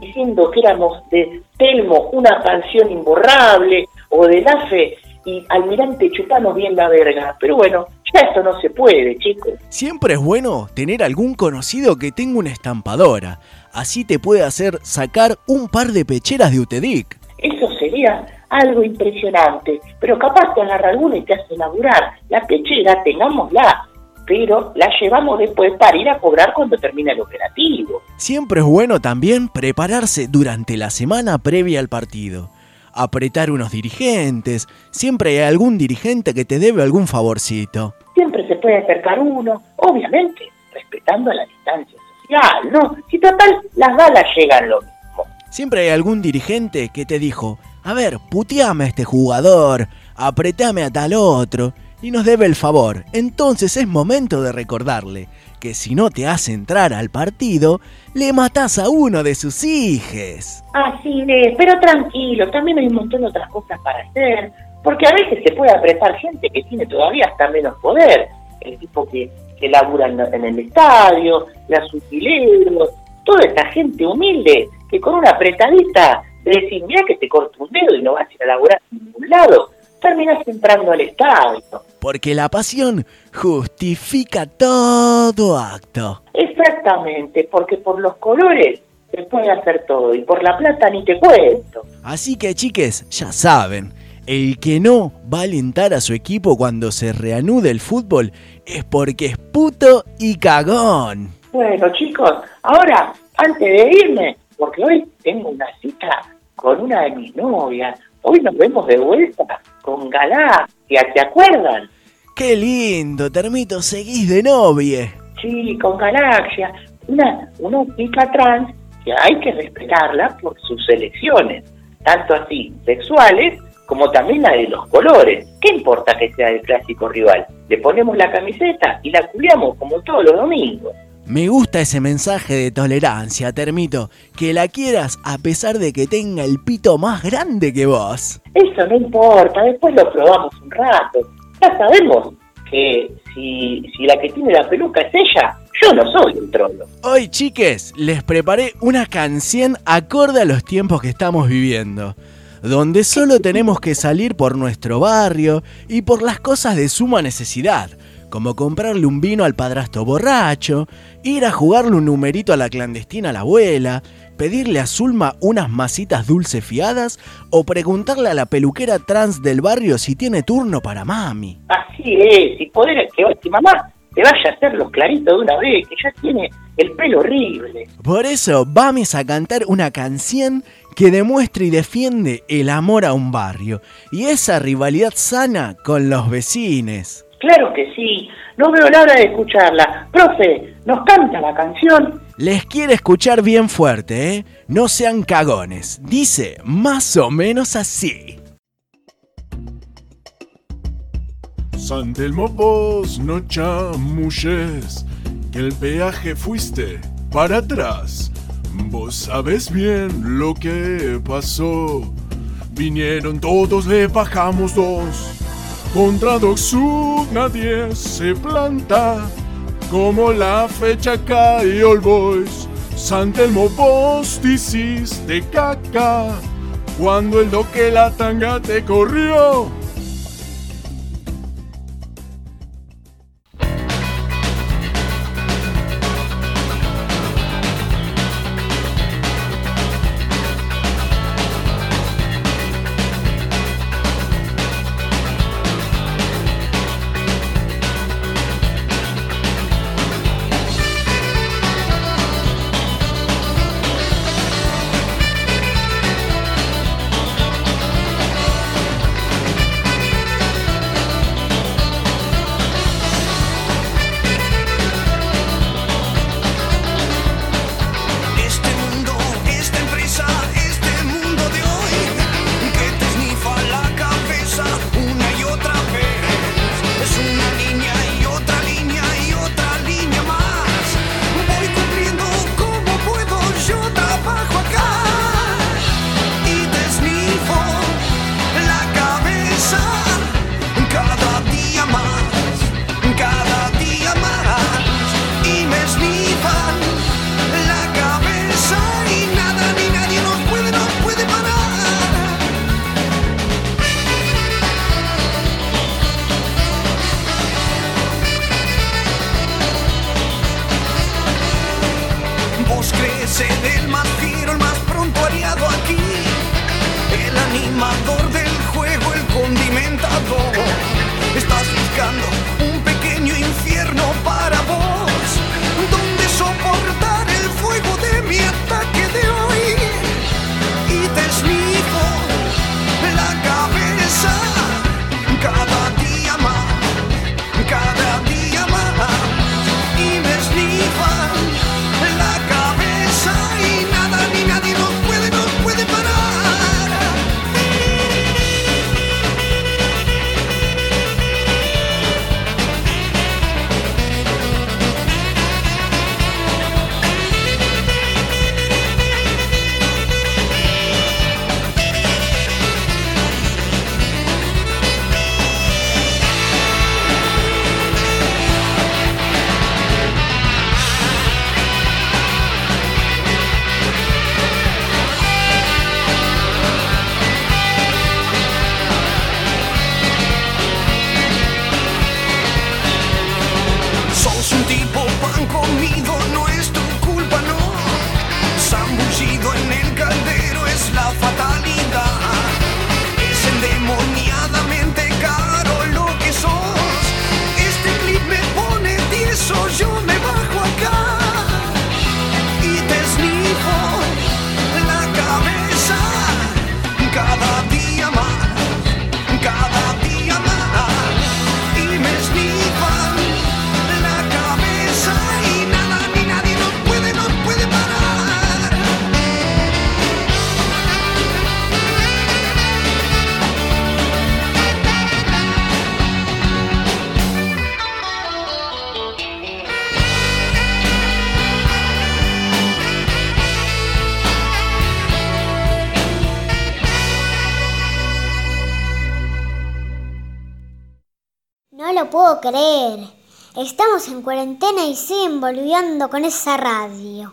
diciendo que éramos de Telmo una canción imborrable, o de Lafe y Almirante chupamos bien la verga. Pero bueno, ya esto no se puede, chicos. Siempre es bueno tener algún conocido que tenga una estampadora. Así te puede hacer sacar un par de pecheras de Utedic. Eso sería algo impresionante, pero capaz te agarra alguna y te hace laburar. La pechera, tengámosla, pero la llevamos después para ir a cobrar cuando termine el operativo. Siempre es bueno también prepararse durante la semana previa al partido. Apretar unos dirigentes, siempre hay algún dirigente que te debe algún favorcito. Siempre se puede acercar uno, obviamente, respetando la distancia social, ¿no? Si total, las balas llegan lo mismo. Siempre hay algún dirigente que te dijo, a ver, puteame a este jugador, apretame a tal otro, y nos debe el favor. Entonces es momento de recordarle que si no te hace entrar al partido, le matás a uno de sus hijes. Así es, pero tranquilo, también hay un montón de otras cosas para hacer, porque a veces se puede apretar gente que tiene todavía hasta menos poder, el tipo que, que labura en, el estadio, las utileros, toda esta gente humilde que con una apretadita de decir, mira que te corto un dedo y no vas a ir a laburar en ningún lado, terminas entrando al estadio. Porque la pasión justifica todo acto. Exactamente, porque por los colores se puede hacer todo y por la plata ni te cuento. Así que chiques, ya saben, el que no va a alentar a su equipo cuando se reanude el fútbol es porque es puto y cagón. Bueno chicos, ahora, antes de irme, porque hoy tengo una cita con una de mis novias, hoy nos vemos de vuelta con Galaxia, ¿te acuerdan? Qué lindo, Termito, seguís de novie. Sí, con Galaxia, una, una chica trans que hay que respetarla por sus elecciones, tanto así sexuales como también la de los colores. ¿Qué importa que sea el clásico rival? Le ponemos la camiseta y la culiamos como todos los domingos. Me gusta ese mensaje de tolerancia, Termito. Que la quieras a pesar de que tenga el pito más grande que vos. Eso no importa, después lo probamos un rato. Ya sabemos que si, si la que tiene la peluca es ella, yo no soy un trolo. Hoy, chiques, les preparé una canción acorde a los tiempos que estamos viviendo. Donde solo tenemos que salir por nuestro barrio y por las cosas de suma necesidad, como comprarle un vino al padrastro borracho, ir a jugarle un numerito a la clandestina a la abuela, pedirle a Zulma unas masitas dulce fiadas o preguntarle a la peluquera trans del barrio si tiene turno para mami. Así es, y poder que, mamá te vaya a hacer los claritos de una vez, que ya tiene el pelo horrible. Por eso vamos a cantar una canción que demuestre y defiende el amor a un barrio y esa rivalidad sana con los vecines. Claro que sí, no veo la hora de escucharla. Profe, ¿nos canta la canción? Les quiere escuchar bien fuerte, ¿eh? No sean cagones. Dice más o menos así. San Telmo vos no chamulles, que el peaje fuiste para atrás. Vos sabes bien lo que pasó. Vinieron todos, le bajamos dos. Contra Dogsud nadie se planta. Como la fecha cae All Boys. San Telmo vos hiciste caca. Cuando el doque la tanga te corrió. Volviendo con esa radio.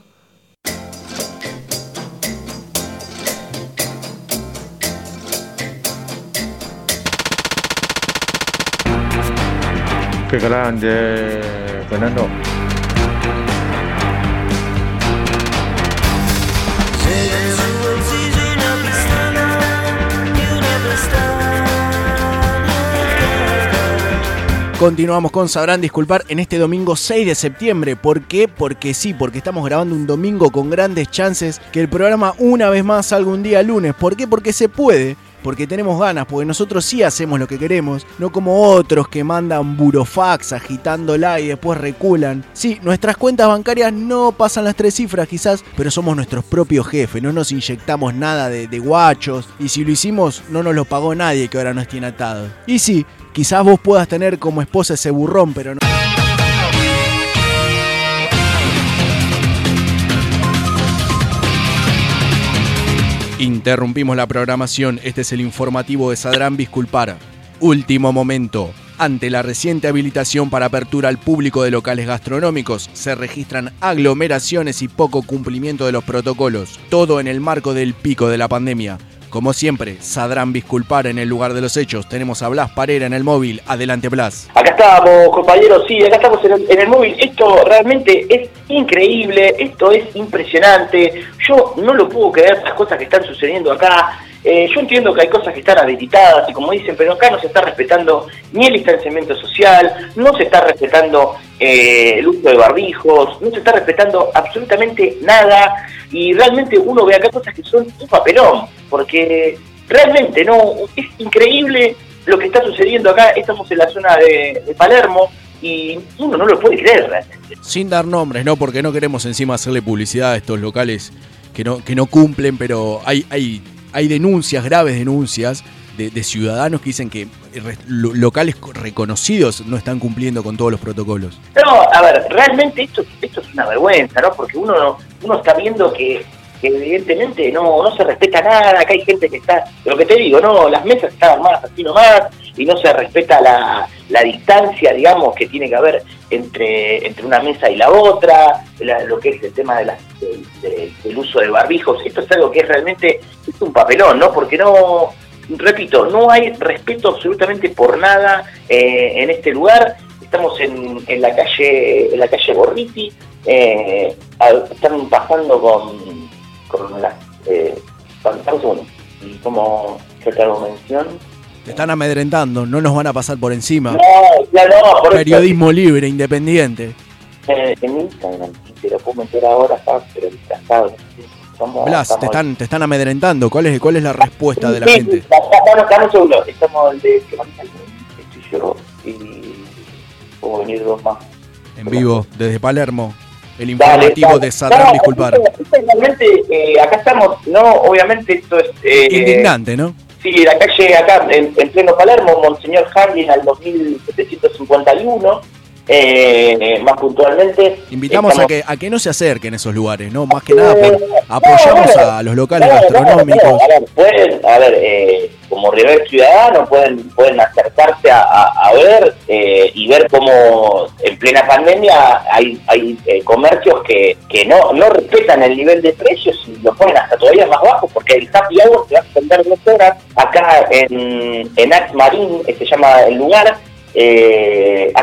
Qué grande, Fernando. Continuamos con Sabrán Disculpar en este domingo 6 de septiembre. ¿Por qué? Porque sí, porque estamos grabando un domingo con grandes chances que el programa una vez más salga un día lunes. ¿Por qué? Porque se puede. Porque tenemos ganas, porque nosotros sí hacemos lo que queremos, no como otros que mandan burofax agitándola y después reculan. Sí, nuestras cuentas bancarias no pasan las tres cifras quizás, pero somos nuestros propios jefes, no nos inyectamos nada de, de guachos, y si lo hicimos no nos lo pagó nadie que ahora nos tiene atados. Y sí, quizás vos puedas tener como esposa ese burrón, pero no... Interrumpimos la programación, este es el informativo de Sadrán Disculpar. Último momento. Ante la reciente habilitación para apertura al público de locales gastronómicos, se registran aglomeraciones y poco cumplimiento de los protocolos, todo en el marco del pico de la pandemia. Como siempre, Sadrán Disculpar en el lugar de los hechos. Tenemos a Blas Parera en el móvil. Adelante, Blas. Acá estamos, compañeros, sí, acá estamos en el, en el móvil. Esto realmente es increíble, esto es impresionante. Yo no lo puedo creer las cosas que están sucediendo acá. Eh, yo entiendo que hay cosas que están habilitadas y como dicen, pero acá no se está respetando ni el distanciamiento social, no se está respetando eh, el uso de barbijos, no se está respetando absolutamente nada y realmente uno ve acá cosas que son un papelón, porque realmente no es increíble lo que está sucediendo acá. Estamos en la zona de, Palermo y uno no lo puede creer. Sin dar nombres, ¿no? Porque no queremos encima hacerle publicidad a estos locales que no, que no cumplen, pero hay, hay, hay denuncias, graves denuncias de, de ciudadanos que dicen que locales co- reconocidos no están cumpliendo con todos los protocolos. No, a ver, realmente esto, esto es una vergüenza, ¿no? Porque uno, uno está viendo que, que evidentemente no, no se respeta nada, acá hay gente que está, lo que te digo, no, las mesas están armadas así nomás y no se respeta la, la distancia, digamos, que tiene que haber entre, entre una mesa y la otra, la- lo que es el tema de la- de- de- del uso de barbijos, esto es algo que es realmente es un papelón, ¿no? Porque no, repito, no hay respeto absolutamente por nada eh, en este lugar. Estamos en, en la calle en la calle Borriti, eh, están pasando con, con las... Eh, y como yo te hago mención... Te están amedrentando, no nos van a pasar por encima. No, ya no, por eso- Periodismo libre, independiente. En, en Instagram, te lo puedo meter ahora pero disfrazado. Somos- Blas, te estamos- están, te están amedrentando. ¿Cuál es, ¿Cuál es la respuesta de la Sí, gente? sí, segundo. Estamos el de estoy yo y puedo venir dos más. En vivo, desde Palermo. El Dale, informativo dale. de Sadrán Disculpar. realmente, eh, acá estamos, no, obviamente esto es... eh, Indignante, ¿no? Sí, la calle acá, en, en pleno Palermo, Monseñor Harlin al 2751, eh, eh, más puntualmente. Invitamos a que, a que no se acerquen esos lugares, ¿no? Más que nada, por, apoyamos Eh, bueno, a los locales no, gastronómicos. no, a ver, pueden, a ver, eh, como River Ciudadano pueden, pueden acercarse a, a- a ver eh, y ver cómo en plena pandemia hay, hay eh, comercios que, que no, no respetan el nivel de precios y lo ponen hasta todavía más bajo porque el happy hour se va a extender dos horas acá en, en Ax Marín, eh, se llama el lugar, eh,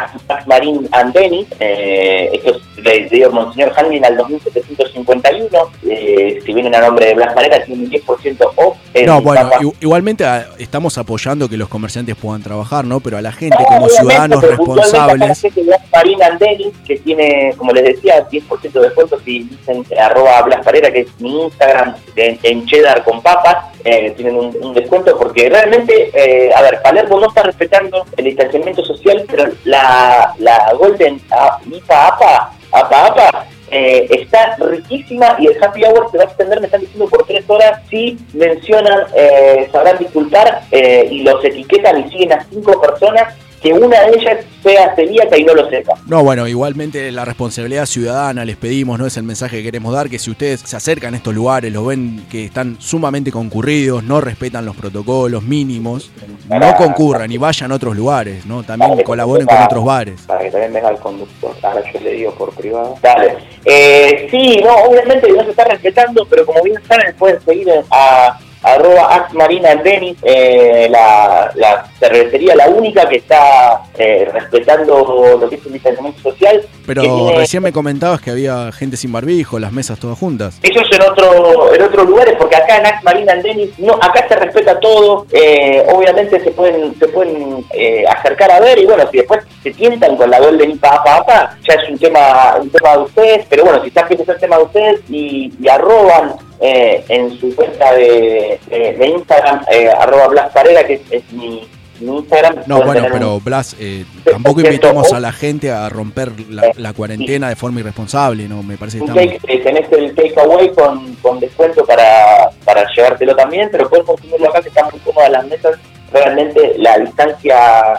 Marín Andeni, eh, esto es de, de Monseñor Hanlin al 2751, eh, si vienen a nombre de Blas Manera tienen un 10% off. No, bueno, igualmente ah, estamos apoyando que los comerciantes puedan trabajar, ¿no? Pero a la gente No, como ciudadanos responsables. de Blas Marina Andeni, que tiene, como les decía, 10% de descuento si dicen arroba Blas que es mi Instagram, en cheddar con papas, eh, tienen un, un descuento porque realmente, eh, a ver, Palermo no está respetando el distanciamiento social, pero la, la Golden IPA APA, APA APA, eh, está riquísima y el happy hour se va a extender, me están diciendo, por tres horas. Si mencionan, eh, sabrán disculpar eh, y los etiquetan y siguen a cinco personas, que una de ellas sea celíaca y no lo sepa. No, bueno, igualmente la responsabilidad ciudadana les pedimos, no es el mensaje que queremos dar, que si ustedes se acercan a estos lugares, los ven que están sumamente concurridos, no respetan los protocolos mínimos, no concurran y vayan a otros lugares, ¿no? También colaboren con otros bares. Para que también venga el conductor. Ahora yo le digo por privado. Dale. Eh, sí, no, obviamente no se está respetando, pero como bien saben, pueden seguir a arroba Axmarina en Denis, eh, la, la cervecería, la única que está eh, respetando lo que es el distanciamiento social. Pero tiene- recién me comentabas que había gente sin barbijo, las mesas todas juntas. Eso es en otro en otros lugares, porque acá en Ax Marina en Denis, no, acá se respeta todo, eh, obviamente se pueden se pueden eh, acercar a ver y bueno, si después se tientan con la Golden IPA APA, ya es un tema un tema de ustedes, pero bueno, quizás que es el tema de ustedes y, y arroban eh, en su cuenta de, de- de Instagram, eh, arroba Blas Parera, que es, es mi, mi Instagram. No, bueno, pero un- Blas, eh, tampoco invitamos a la gente a romper la, la cuarentena de forma irresponsable, ¿no? Me parece que estamos... eh, tenés el takeaway con, con descuento para, para llevártelo también, pero puedes consumirlo acá que están muy cómodas las mesas. Realmente la distancia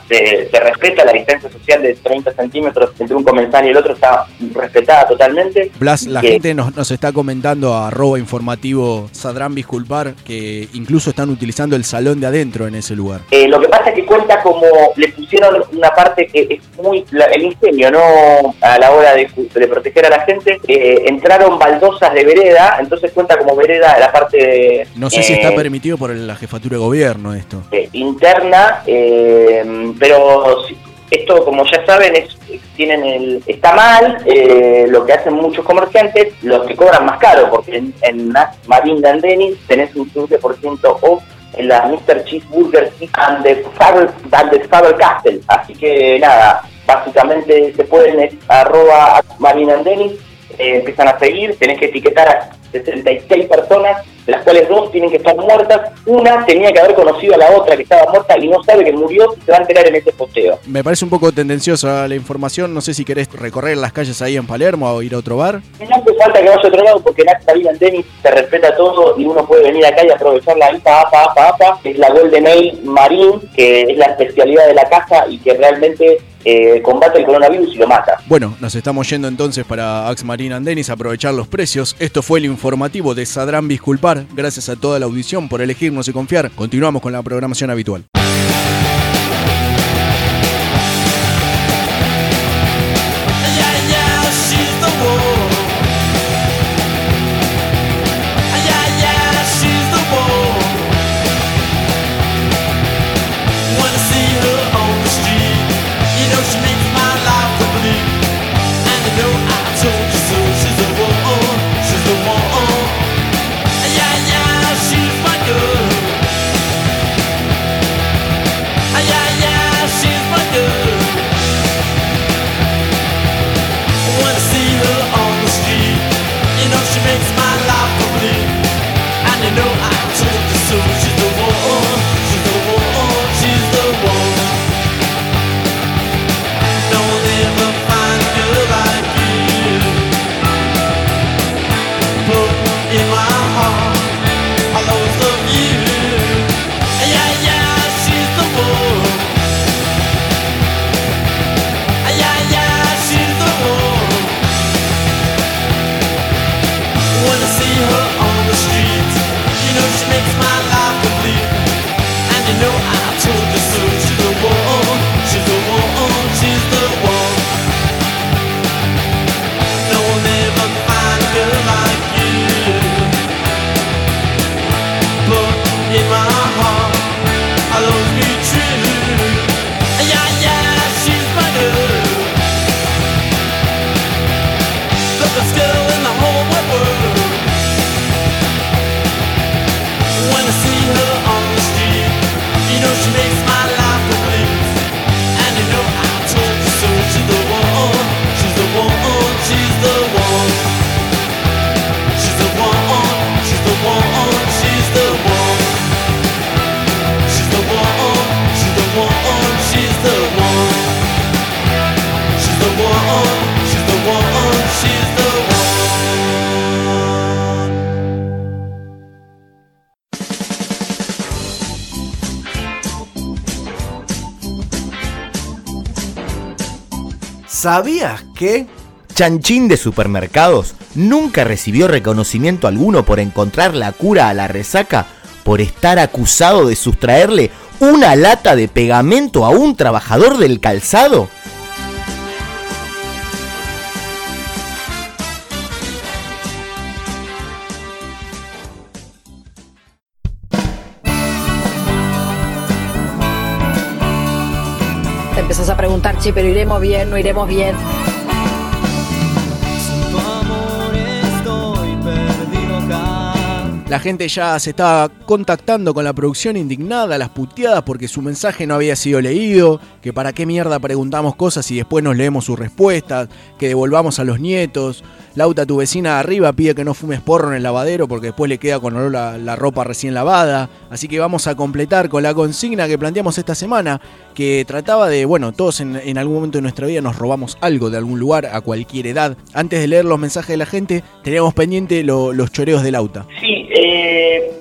se, se respeta, la distancia social de 30 centímetros entre un comensal y el otro está respetada totalmente. Blas, la Que- gente nos, nos está comentando a arroba informativo Sadrán Disculpar que incluso están utilizando el salón de adentro en ese lugar. Eh, lo que pasa es que cuenta como le pusieron una parte que es muy la- el ingenio, ¿no? A la hora de, de proteger a la gente, eh, entraron baldosas de vereda, entonces cuenta como vereda la parte No sé si eh, está permitido por la jefatura de gobierno esto. eh, interna, eh, pero esto, como ya saben, es tienen el está mal. eh, lo que hacen muchos comerciantes, los que cobran más caro, porque en, en and Dennis tenés un 15% off en la Mr. Cheeseburger and the Faber, Faber Castell. Así que nada, básicamente se pueden arroba Marine and Dennis, eh, empiezan a seguir, tenés que etiquetar 66 personas, de las cuales dos tienen que estar muertas. Una tenía que haber conocido a la otra que estaba muerta y no sabe que murió y se va a enterar en este posteo. Me parece un poco tendenciosa la información, no sé si querés recorrer las calles ahí en Palermo o ir a otro bar. No hace falta que vaya a otro lado porque en Acta Vida en Tenis se respeta todo y uno puede venir acá y aprovechar la IPA APA APA APA, es la Golden Ale Marine, que es la especialidad de la casa y que realmente eh, combate el coronavirus y lo mata. Bueno, nos estamos yendo entonces para Ax Marine and Dennis a aprovechar los precios. Esto fue el informativo de Sadrán Disculpar. Gracias a toda la audición por elegirnos y confiar. Continuamos con la programación habitual. ¿Sabías que? Chanchín de supermercados nunca recibió reconocimiento alguno por encontrar la cura a la resaca por estar acusado de sustraerle una lata de pegamento a un trabajador del calzado. Che, pero iremos bien, no iremos bien. La gente ya se estaba contactando con la producción indignada, las puteadas porque su mensaje no había sido leído, que para qué mierda preguntamos cosas y después nos leemos sus respuestas, que devolvamos a los nietos. Lauta, tu vecina de arriba, pide que no fumes porro en el lavadero porque después le queda con olor la, ropa recién lavada. Así que vamos a completar con la consigna que planteamos esta semana, que trataba de, bueno, todos en, algún momento de nuestra vida nos robamos algo de algún lugar a cualquier edad. Antes de leer los mensajes de la gente, teníamos pendiente lo- los choreos de Lauta. Sí, eh,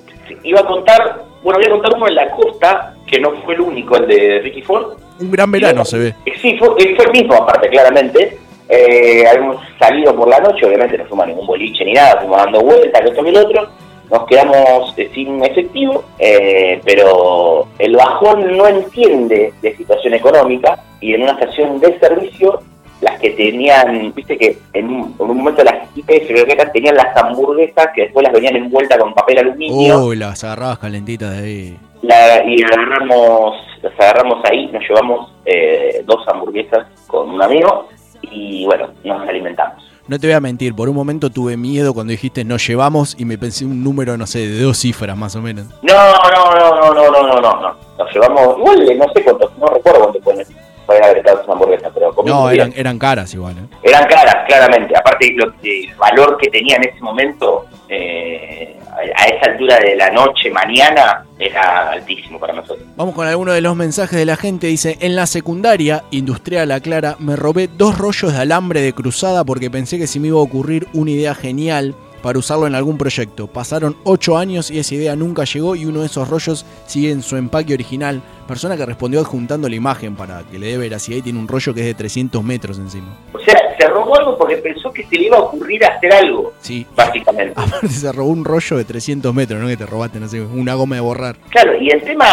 iba a contar, bueno, voy a contar uno en la costa, que no fue el único, el de Ricky Ford. Un gran verano se ve. Eh, Sí, fue, eh, fue el mismo, aparte, claramente. Eh, habíamos salido por la noche, obviamente no fuimos a ningún boliche ni nada, fuimos dando vueltas, que esto que el otro. Nos quedamos eh, sin efectivo, eh, pero el bajón no entiende de situación económica y en una estación de servicio, las que tenían, viste que en un, en un momento las IPS tenían las hamburguesas que después las venían envueltas con papel aluminio. Uy, las agarrabas calentitas de ahí. La, y agarramos, las agarramos ahí, nos llevamos eh, dos hamburguesas con un amigo y bueno, nos alimentamos. No te voy a mentir, por un momento tuve miedo cuando dijiste nos llevamos y me pensé un número, no sé, de dos cifras más o menos. No, no, no, no, no, no, no, no. Nos llevamos, igual eh, no sé cuánto, no recuerdo cuánto pones haber estado hamburguesas, pero No, bien. eran, eran caras igual. ¿eh? Eran caras, claramente. Aparte, lo el valor que tenía en ese momento, eh, a a esa altura de la noche, mañana, era altísimo para nosotros. Vamos con alguno de los mensajes de la gente. Dice, en la secundaria, industrial aclara, me robé dos rollos de alambre de cruzada porque pensé que se me iba a ocurrir una idea genial para usarlo en algún proyecto. Pasaron ocho años y esa idea nunca llegó y uno de esos rollos sigue en su empaque original. Persona que respondió adjuntando la imagen para que le dé veracidad y tiene un rollo que es de 300 metros encima. O sea, se robó algo porque pensó que se le iba a ocurrir hacer algo, Sí. básicamente. Aparte se robó un rollo de 300 metros, no que te robaste, no sé, una goma de borrar. Claro, y el tema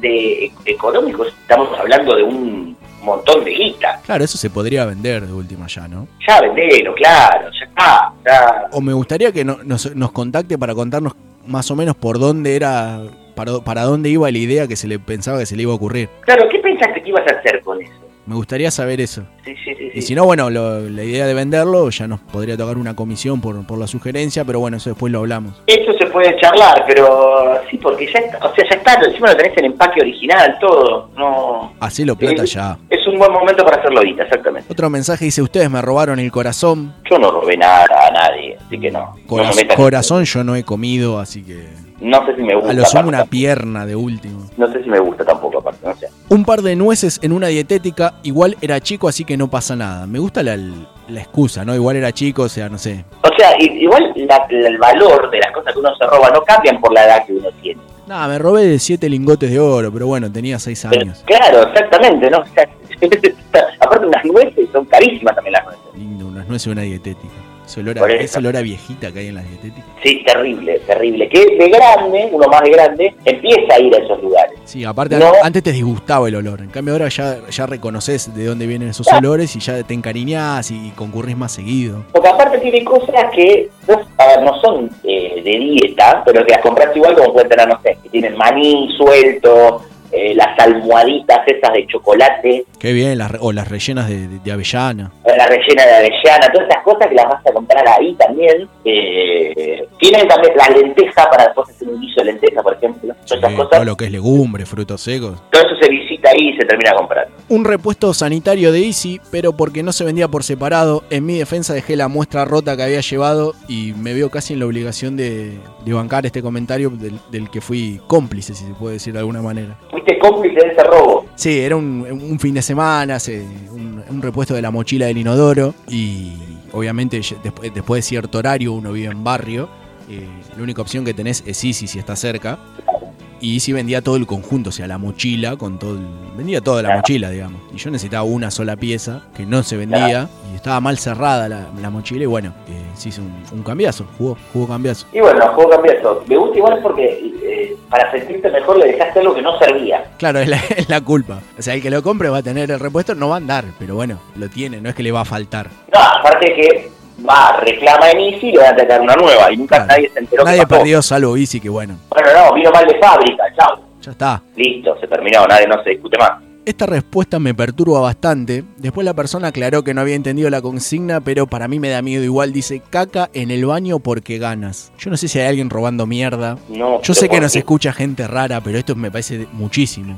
de económico, estamos hablando de un montón de guita. Claro, eso se podría vender de última ya, ¿no? Ya vendelo, claro, ya está. ya. O me gustaría que no- nos, nos contacte para contarnos más o menos por dónde era, para, para dónde iba la idea que se le pensaba que se le iba a ocurrir. Claro, ¿qué pensaste que ibas a hacer con eso? Me gustaría saber eso. Sí, sí, sí. Y si no, bueno, lo- la idea de venderlo ya nos podría tocar una comisión por, por la sugerencia, pero bueno, eso después lo hablamos. Eso se puede charlar, pero sí, porque ya está, o sea, ya está, encima lo tenés en empaque original, todo. No, Hacelo plata Eh, ya. es un buen momento para hacerlo ahorita, exactamente. Otro mensaje dice, ustedes me robaron el corazón. Yo no robé nada a nadie, así que no. Corazón yo no he comido, así que... no sé si me gusta. A lo sumo una pierna de último. No sé si me gusta tampoco, aparte, no sé. Un par de nueces en una dietética, igual era chico, así que no pasa nada. Me gusta la, la excusa, ¿no? Igual era chico, o sea, no sé. O sea, igual la- la- el valor de las cosas que uno se roba no cambian por la edad que uno tiene. Nada, me robé de siete lingotes de oro, pero bueno, tenía seis años. Claro, exactamente, ¿no? O [LAUGHS] sea, aparte unas nueces son carísimas también las nueces. Lindo, unas nueces de una dietética. Ese olor, a, ese olor a viejita que hay en las dietéticas. Sí, terrible, terrible. Que de grande, uno más de grande, empieza a ir a esos lugares. Sí, aparte No. antes te disgustaba el olor. En cambio ahora ya, ya reconoces de dónde vienen esos olores y ya te encariñás y concurrís más seguido. Porque aparte tiene cosas que vos, a ver, no son eh, de dieta, pero que las compras igual como pueden tener, no sé, que tienen maní suelto, eh, las almohaditas esas de chocolate, Qué bien, las, o las rellenas de, de- de avellana. eh, la rellena de avellana, todas esas cosas que las vas a comprar ahí también. Eh, tienen también la lenteja para después hacer un guiso de lenteja, por ejemplo. Todas esas cosas, todo lo que es legumbre, frutos secos. todo eso se visita ahí y se termina comprando. Un repuesto sanitario de Easy, pero porque no se vendía por separado. En mi defensa dejé la muestra rota que había llevado y me veo casi en la obligación de, de bancar este comentario del, del que fui cómplice, si se puede decir de alguna manera. Fuiste cómplice de ese robo. Sí, era un, fin de semana, se- un, un repuesto de la mochila del inodoro y obviamente después, después de cierto horario uno vive en barrio, eh, la única opción que tenés es Easy si está cerca. Y Easy vendía todo el conjunto, o sea, la mochila con todo el- Vendía toda la mochila, digamos. Y yo necesitaba una sola pieza que no se vendía y estaba mal cerrada la, la mochila y bueno, eh, se hizo un, un cambiazo, jugó, jugó cambiazo. Y bueno, juego cambiar eso. Me gusta igual porque eh, para sentirte mejor le dejaste algo que no servía. Claro, es la, [LAUGHS] es la culpa. O sea, el que lo compre va a tener el repuesto, no va a andar, pero bueno, lo tiene, no es que le va a faltar. No, aparte que va, reclama en Easy y le van a sacar una nueva y nunca nadie se enteró Nadie que pasó. perdió salvo Easy, que bueno, Bueno, no, vino mal de fábrica, chao. ya está. Listo, se terminó, nadie no se discute más. Esta respuesta me perturba bastante. Después la persona aclaró que no había entendido la consigna, pero para mí me da miedo igual. Dice, caca en el baño porque ganas. Yo no sé si hay alguien robando mierda. No, Yo sé que ¿por nos escucha gente rara, pero esto me parece muchísimo.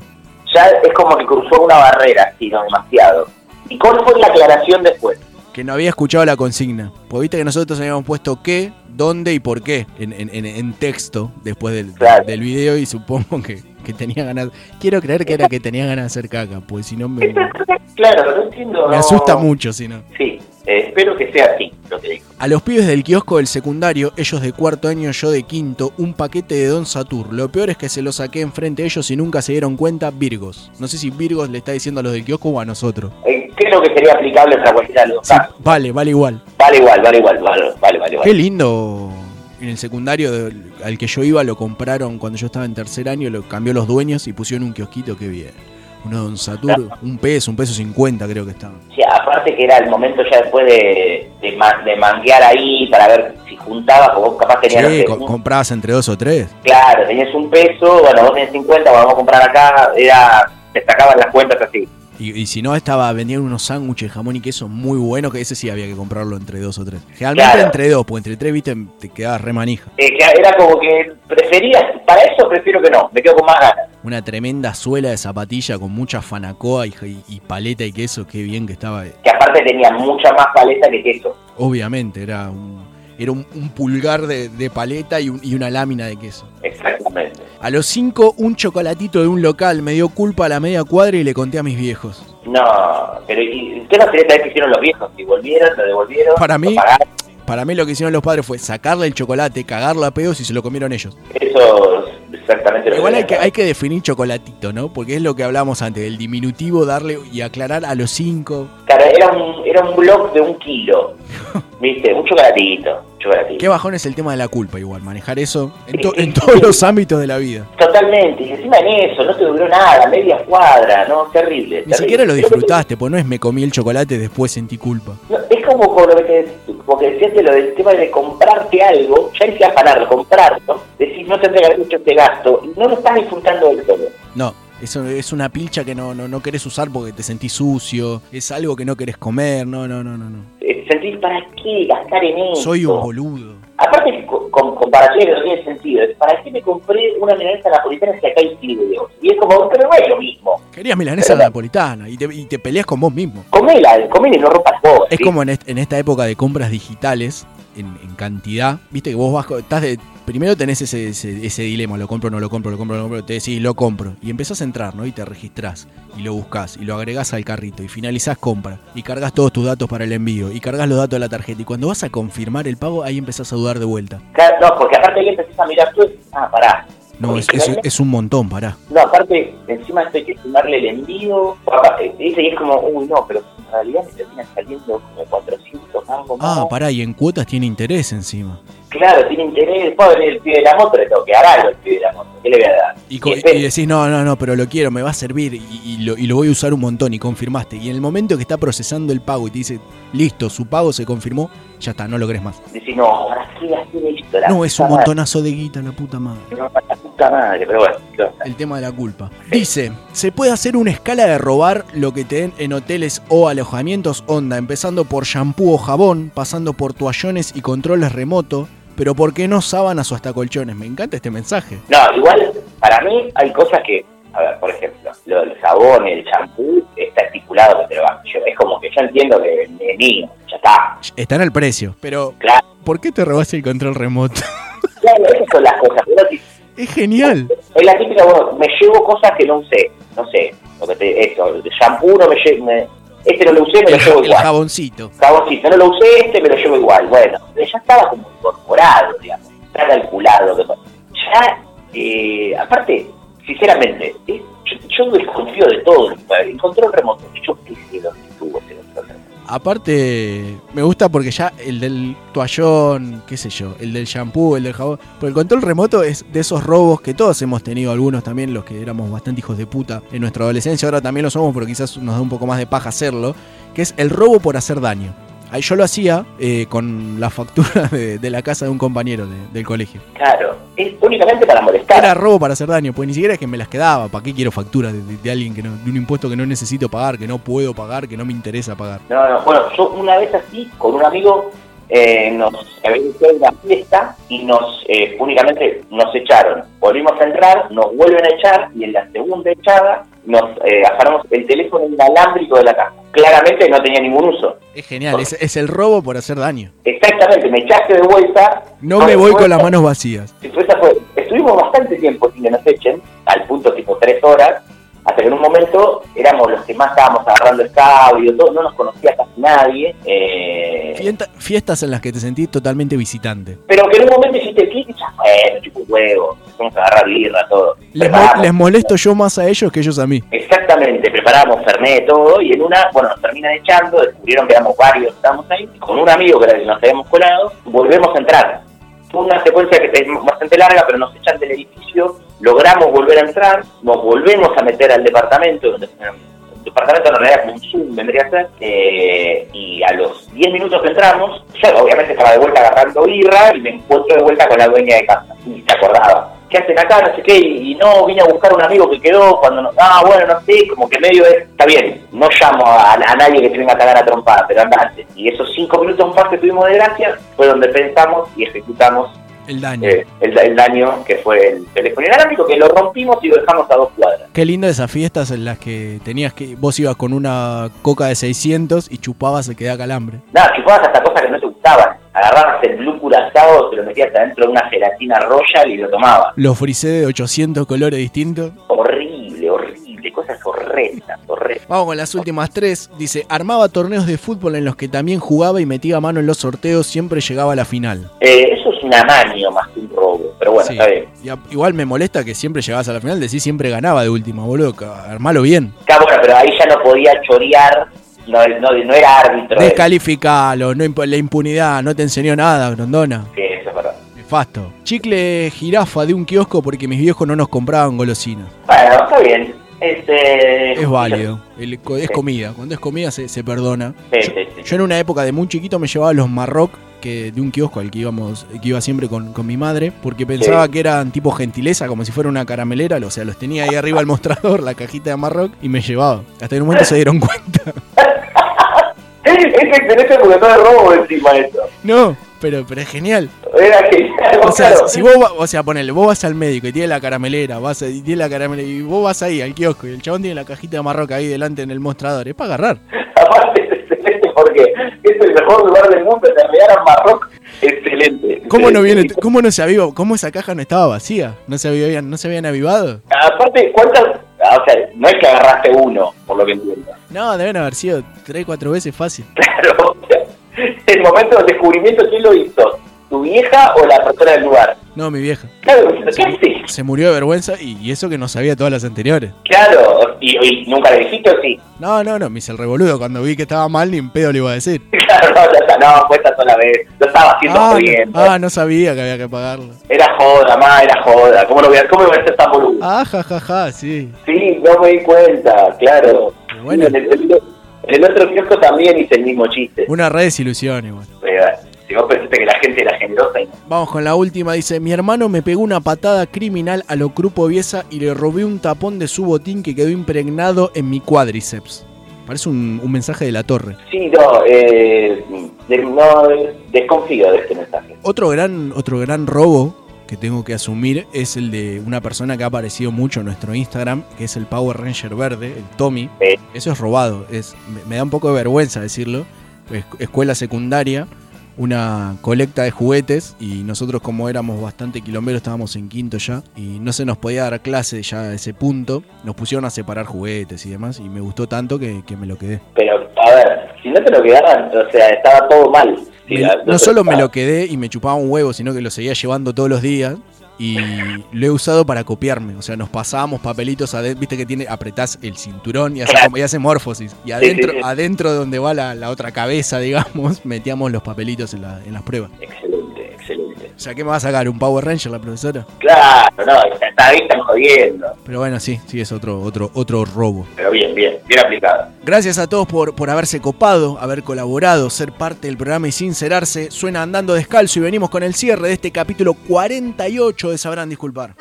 Ya es como que cruzó una barrera, sino demasiado. ¿Y cuál fue la aclaración después? Que no había escuchado la consigna. Porque viste que nosotros habíamos puesto qué, dónde y por qué en, en- en- texto después del, del video y supongo que, que tenía ganas. Quiero creer que era que tenía ganas de hacer caca, pues si no me, Claro, no entiendo. me asusta mucho. Si no. Sí, eh, espero que sea así, lo que dijo. A los pibes del kiosco del secundario, ellos de cuarto año, yo de quinto, un paquete de Don Satur. Lo peor es que se lo saqué enfrente de ellos y nunca se dieron cuenta Virgos. No sé si Virgos le está diciendo a los del kiosco o a nosotros. Eh, creo que sería aplicable para cualquiera de los dos casos. Vale, vale igual. Vale igual, vale igual, vale, vale, vale. Qué lindo. En el secundario del- al que yo iba lo compraron cuando yo estaba en tercer año, lo cambió los dueños y pusieron un kiosquito, qué bien. Uno de Don Satur, un peso, un peso cincuenta creo que estaba. Sí, aparte que era el momento ya después de, de, de manguear ahí para ver si juntabas, o vos capaz tenías, no Sí, sé, co- un- comprabas entre dos o tres. claro, tenías un peso, bueno, vos tenés 50, bueno, vamos a comprar acá, era, te sacaban las cuentas así. Y, y si no, estaba vendían unos sándwiches, jamón y queso muy buenos, que ese sí había que comprarlo entre dos o tres. Generalmente Claro. entre dos, porque entre tres, viste, te quedabas re manija. Eh, era como que preferías, para eso prefiero que no, me quedo con más ganas. Una tremenda suela de zapatilla con mucha fanacoa y, y- y paleta y queso, qué bien que estaba. Que aparte tenía mucha más paleta que queso. Obviamente, era un, era un, un pulgar de, de paleta y, un- y una lámina de queso. Exactamente. A los cinco, un chocolatito de un local me dio culpa a la media cuadra y le conté a mis viejos. No, pero ¿y usted no quería saber qué hicieron los viejos? Si volvieron, lo devolvieron, Para mí, lo para mí lo que hicieron los padres fue sacarle el chocolate, cagarlo a pedos y se lo comieron ellos. Eso es exactamente lo Igual hay que hay que definir chocolatito, ¿no? Porque es lo que hablábamos antes, el diminutivo, darle y aclarar a los cinco. Claro, era un, era un blog de un kilo. [LAUGHS] ¿Viste? Un chocolatito. Qué bajón es el tema de la culpa, igual, manejar eso en, to- en todos los ámbitos de la vida. Totalmente. Y encima en eso, no te duró nada, media cuadra, ¿no? Terrible. Ni terrible. siquiera lo que- disfrutaste, pues no es me comí el chocolate y después sentí culpa. no, es como con lo que, te, como que decías de lo del tema de comprarte algo, ya decías afanarlo, comprarlo, decís no tendría que haber hecho este gasto, no lo estás disfrutando del todo. No, eso es una pilcha que no, no, no querés usar porque te sentís sucio, es algo que no querés comer, no, no, no, no. no. Eh, Sentís, ¿para qué gastar en eso? Soy un boludo. Aparte, con, comparaciones que no tienen sentido, es, ¿para qué me compré una milanesa napolitana si acá hay fideos? Y es como, pero no es lo mismo. Querías milanesa napolitana y te, y te peleas con vos mismo. Comela, comela y no rompas vos. Es ¿sí? como en, est- en esta época de compras digitales, en, cantidad, viste que vos vas, estás de, primero tenés ese, ese, ese dilema, lo compro, no lo compro, lo compro, no lo compro, te decís, lo compro, y empezás a entrar, ¿no? Y te registrás, y lo buscás, y lo agregás al carrito, y finalizás compra, y cargas todos tus datos para el envío, y cargas los datos de la tarjeta, y cuando vas a confirmar el pago, ahí empezás a dudar de vuelta. Claro, no, porque aparte ahí empezás a mirar tú, ah, pará. No, es, es, es un montón, pará. No, aparte, encima esto hay que sumarle el envío. dice, y es como, uy, no, pero en realidad me termina saliendo como 400 algo más. Ah, pará, y en cuotas tiene interés encima. Claro, tiene interés. Pobre el pibe de la moto, le tengo que dar algo al pibe de la moto. ¿Qué le voy a dar? Y, y decís, no, no, no, pero lo quiero, me va a servir y, lo, y lo voy a usar un montón y confirmaste. Y en el momento que está procesando el pago y te dice, listo, su pago se confirmó, ya está, no lo crees más. Decís, no, ¿para qué gasté esto? La No, es un madre. montonazo de guita, la puta madre. No, la El tema de la culpa. Dice, ¿se puede hacer una escala de robar lo que te den en hoteles o alojamientos onda, empezando por shampoo o jabón, pasando por toallones y controles remoto, pero por qué no sábanas o hasta colchones? Me encanta este mensaje. No, igual, para mí hay cosas que, a ver, por ejemplo, lo del jabón, el champú, está estipulado que te lo van. Yo, es como que yo entiendo que es mío, ya está. Está en el precio, pero Claro, ¿por qué te robas el control remoto? claro, esas son las cosas. Pero si- es genial. es la típica, bueno, me llevo cosas que no usé, no sé, lo que te, esto, el shampoo no me llevo, me- este no lo usé, me lo llevo el igual. jaboncito. Jaboncito, no lo usé, este me lo llevo igual. Bueno, ya estaba como incorporado, digamos, está calculado. Ya, eh, aparte, sinceramente, es- yo, yo desconfío de todo. El control remoto, yo qué sé dónde estuvo ese. Aparte, me gusta porque ya el del toallón, qué sé yo, el del shampoo, el del jabón. Pero el control remoto es de esos robos que todos hemos tenido, algunos también, los que éramos bastante hijos de puta en nuestra adolescencia. Ahora también lo somos, pero quizás nos da un poco más de paja hacerlo. Que es el robo por hacer daño. Ahí yo lo hacía eh, con la factura [LAUGHS] de, de la casa de un compañero de- del colegio. Claro, es únicamente para molestar. Era robo para hacer daño, pues ni siquiera es que me las quedaba. ¿Para qué quiero factura de, de- de alguien que no, de un impuesto que no necesito pagar, que no puedo pagar, que no me interesa pagar? No, no, bueno, yo una vez así, con un amigo, eh, nos hecho una fiesta y nos eh, únicamente nos echaron. Volvimos a entrar, nos vuelven a echar y en la segunda echada nos eh, afanamos el teléfono inalámbrico de la casa. Claramente no tenía ningún uso. Es genial, es, es el robo por hacer daño. Exactamente, me echaste de vuelta. No me voy con las manos vacías. Fue- estuvimos bastante tiempo sin que nos echen, al punto tipo tres horas, hasta que en un momento éramos los que más estábamos agarrando el cabrio, todo, no nos conocía casi nadie. eh, Fienta- fiestas en las que te sentís totalmente visitante. pero que en un momento hiciste clic y ya, bueno, chupo huevo, vamos a agarrar birra, todo. Les, mo- les molesto yo más a ellos que ellos a mí. Exactamente, preparamos Fernet, todo, y en una, bueno, nos terminan echando, descubrieron que éramos varios, estábamos ahí, con un amigo que era el que nos habíamos colado, volvemos a entrar. Una secuencia que es bastante larga, pero nos echan del edificio, logramos volver a entrar, nos volvemos a meter al departamento, donde el departamento en realidad como un Zoom vendría a ser, eh, y a los 10 minutos que entramos, yo obviamente estaba de vuelta agarrando birra y me encuentro de vuelta con la dueña de casa, y se acordaba. ¿Qué hacen acá? No sé qué, y, y no, vine a buscar un amigo que quedó cuando no, ah, bueno, no sé, como que medio es, está bien, no llamo a, a nadie que te venga a cagar a trompada, pero andate. Y esos cinco minutos más que tuvimos de gracia fue donde pensamos y ejecutamos El daño. eh, el, el daño que fue el teléfono inalámbrico, que lo rompimos y lo dejamos a dos cuadras. Qué lindo esas fiestas en las que tenías que. Vos ibas con una coca de 600 y chupabas se quedaba calambre. Nada, chupabas hasta cosas que no te gustaban. Agarrabas el blue curazao, te lo metías adentro de una gelatina royal y lo tomabas. Los frisé de 800 colores distintos. Horrible, horrible, cosas horrendas, horrendas. Vamos con las últimas tres. Dice: Armaba torneos de fútbol en los que también jugaba y metía mano en los sorteos, siempre llegaba a la final. Eh, eso es un amaño más que un robo, pero bueno, Sí. está bien. Y a- igual me molesta que siempre llegabas a la final, decís siempre ganaba de última, boludo. Armalo bien. Está bueno, pero ahí ya no podía chorear, no, no, no era árbitro. Descalificalo, no la impunidad, no te enseñó nada, Grondona. Sí, eso es verdad. Nefasto. Chicle jirafa de un kiosco porque mis viejos no nos compraban golosinas. Bueno, está bien. Este, Es válido. El es comida. Cuando es comida se, se perdona. Sí, sí, sí. Yo en una época de muy chiquito me llevaba los Marroc que de un kiosco al que íbamos, que iba siempre con, con mi madre, porque pensaba que eran tipo gentileza, como si fuera una caramelera, o sea, los tenía ahí arriba al mostrador, la cajita de Marroc, y me llevaba. Hasta en un momento se dieron cuenta. Es excelente porque no es robo encima eso. No, pero, pero es genial. Era genial. O sea, claro. si vos, va- o sea, ponele, vos vas al médico y tiene la caramelera, vas a- y tiene la caramelera, y vos vas ahí al kiosco y el chabón tiene la cajita de Marroc ahí delante en el mostrador, es para agarrar. Aparte es [LAUGHS] excelente porque es el mejor lugar del mundo, te regalan Marroc. Excelente. ¿Cómo no viene, cómo no se avivó? ¿Cómo esa caja no estaba vacía? ¿No se habían, no se habían avivado? Aparte, ¿cuántas? O sea, no es que agarraste uno, por lo que entiendo. No, deben haber sido tres, cuatro veces fácil. [LAUGHS] Claro, o sea, el momento del descubrimiento, ¿quién lo hizo? ¿Tu vieja o la persona del lugar? No, mi vieja. Claro, ¿qué haces? Se murió de vergüenza y, y eso que no sabía todas las anteriores. Claro, y, y nunca le dijiste o sí. No, no, no, me hice el revoludo. Cuando vi que estaba mal, ni en pedo le iba a decir. [LAUGHS] Claro, no, ya está, no, fue esta sola vez. Lo estaba haciendo Ah, bien. no, ah, no sabía que había que pagarlo. Era joda, más era joda. ¿Cómo, lo voy a, ¿Cómo voy a ser tan boludo? Ah, ja, ja, ja, sí. Sí, no me di cuenta, claro. bueno. En, el, en el otro kiosco también hice el mismo chiste. Una re desilusión igual. Si vos pensaste que la gente era generosa y no. Vamos con la última. Dice: Mi hermano me pegó una patada criminal a lo Grupo Viesa y le robé un tapón de su botín que quedó impregnado en mi cuádriceps. Parece un, un mensaje de la torre. Sí, no, eh, de- no, desconfío de este mensaje. Otro gran, otro gran robo que tengo que asumir es el de una persona que ha aparecido mucho en nuestro Instagram, que es el Power Ranger verde, el Tommy. Eso es robado. Es, me, me da un poco de vergüenza decirlo. Es- escuela secundaria, una colecta de juguetes y nosotros como éramos bastante quilomberos estábamos en quinto ya y no se nos podía dar clase ya a ese punto. Nos pusieron a separar juguetes y demás y me gustó tanto que, que me lo quedé. Pero, a ver, si no te lo quedaran, o sea, estaba todo mal. Si Me- la- no solo me lo quedé y me chupaba un huevo, sino que lo seguía llevando todos los días. Y lo he usado para copiarme. O sea, nos pasábamos papelitos adentro, viste que tiene, apretás el cinturón y hace, como- y hace morfosis. Y adentro, sí, sí. adentro de donde va la, la otra cabeza, [LAUGHS] digamos, metíamos los papelitos en, la- en las pruebas. Excelente. O sea, ¿qué me va a sacar? ¿Un Power Ranger la profesora? Claro, no, está, está ahí, están jodiendo. Pero bueno, sí, sí, es otro, otro, otro robo. Pero bien, bien, bien aplicado. Gracias a todos por, por haberse copado, haber colaborado, ser parte del programa y sincerarse. Suena andando descalzo y venimos con el cierre de este capítulo 48 de Sabrán Disculpar.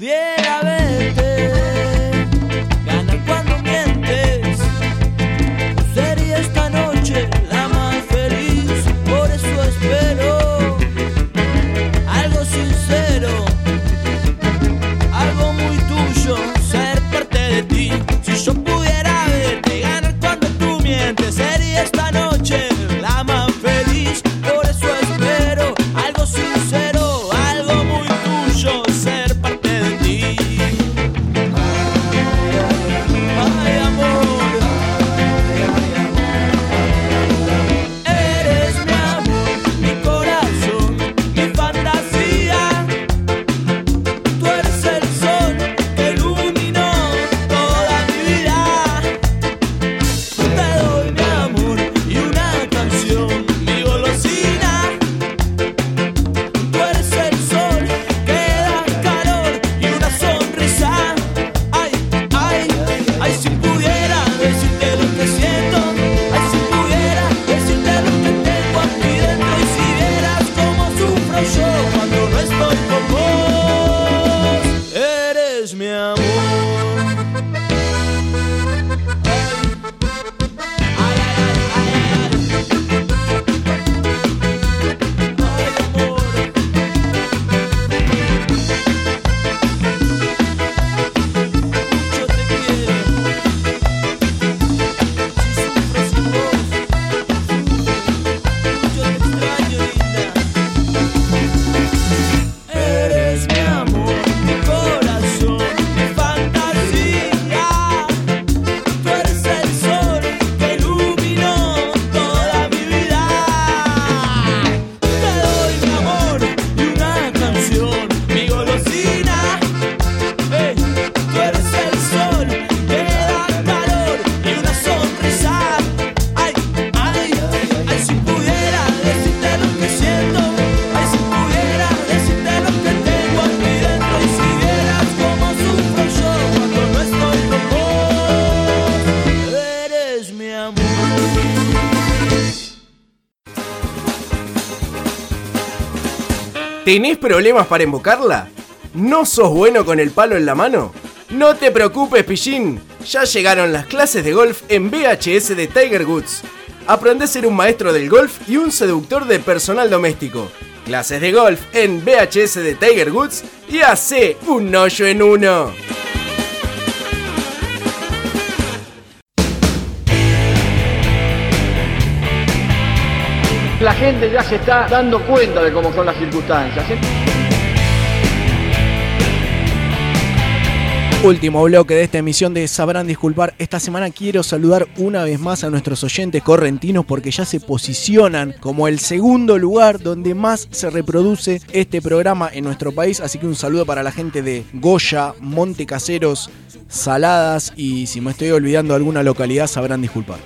Pudiera ¿Tenés problemas para invocarla? ¿No sos bueno con el palo en la mano? No te preocupes, pillín. Ya llegaron las clases de golf en VHS de Tiger Woods. Aprende a ser un maestro del golf y un seductor de personal doméstico. Clases de golf en VHS de Tiger Woods y hace un hoyo en uno. La gente ya se está dando cuenta de cómo son las circunstancias. Último bloque de esta emisión de Sabrán Disculpar. Esta semana quiero saludar una vez más a nuestros oyentes correntinos porque ya se posicionan como el segundo lugar donde más se reproduce este programa en nuestro país. Así que un saludo para la gente de Goya, Monte Caseros, Saladas y si me estoy olvidando alguna localidad sabrán disculpar.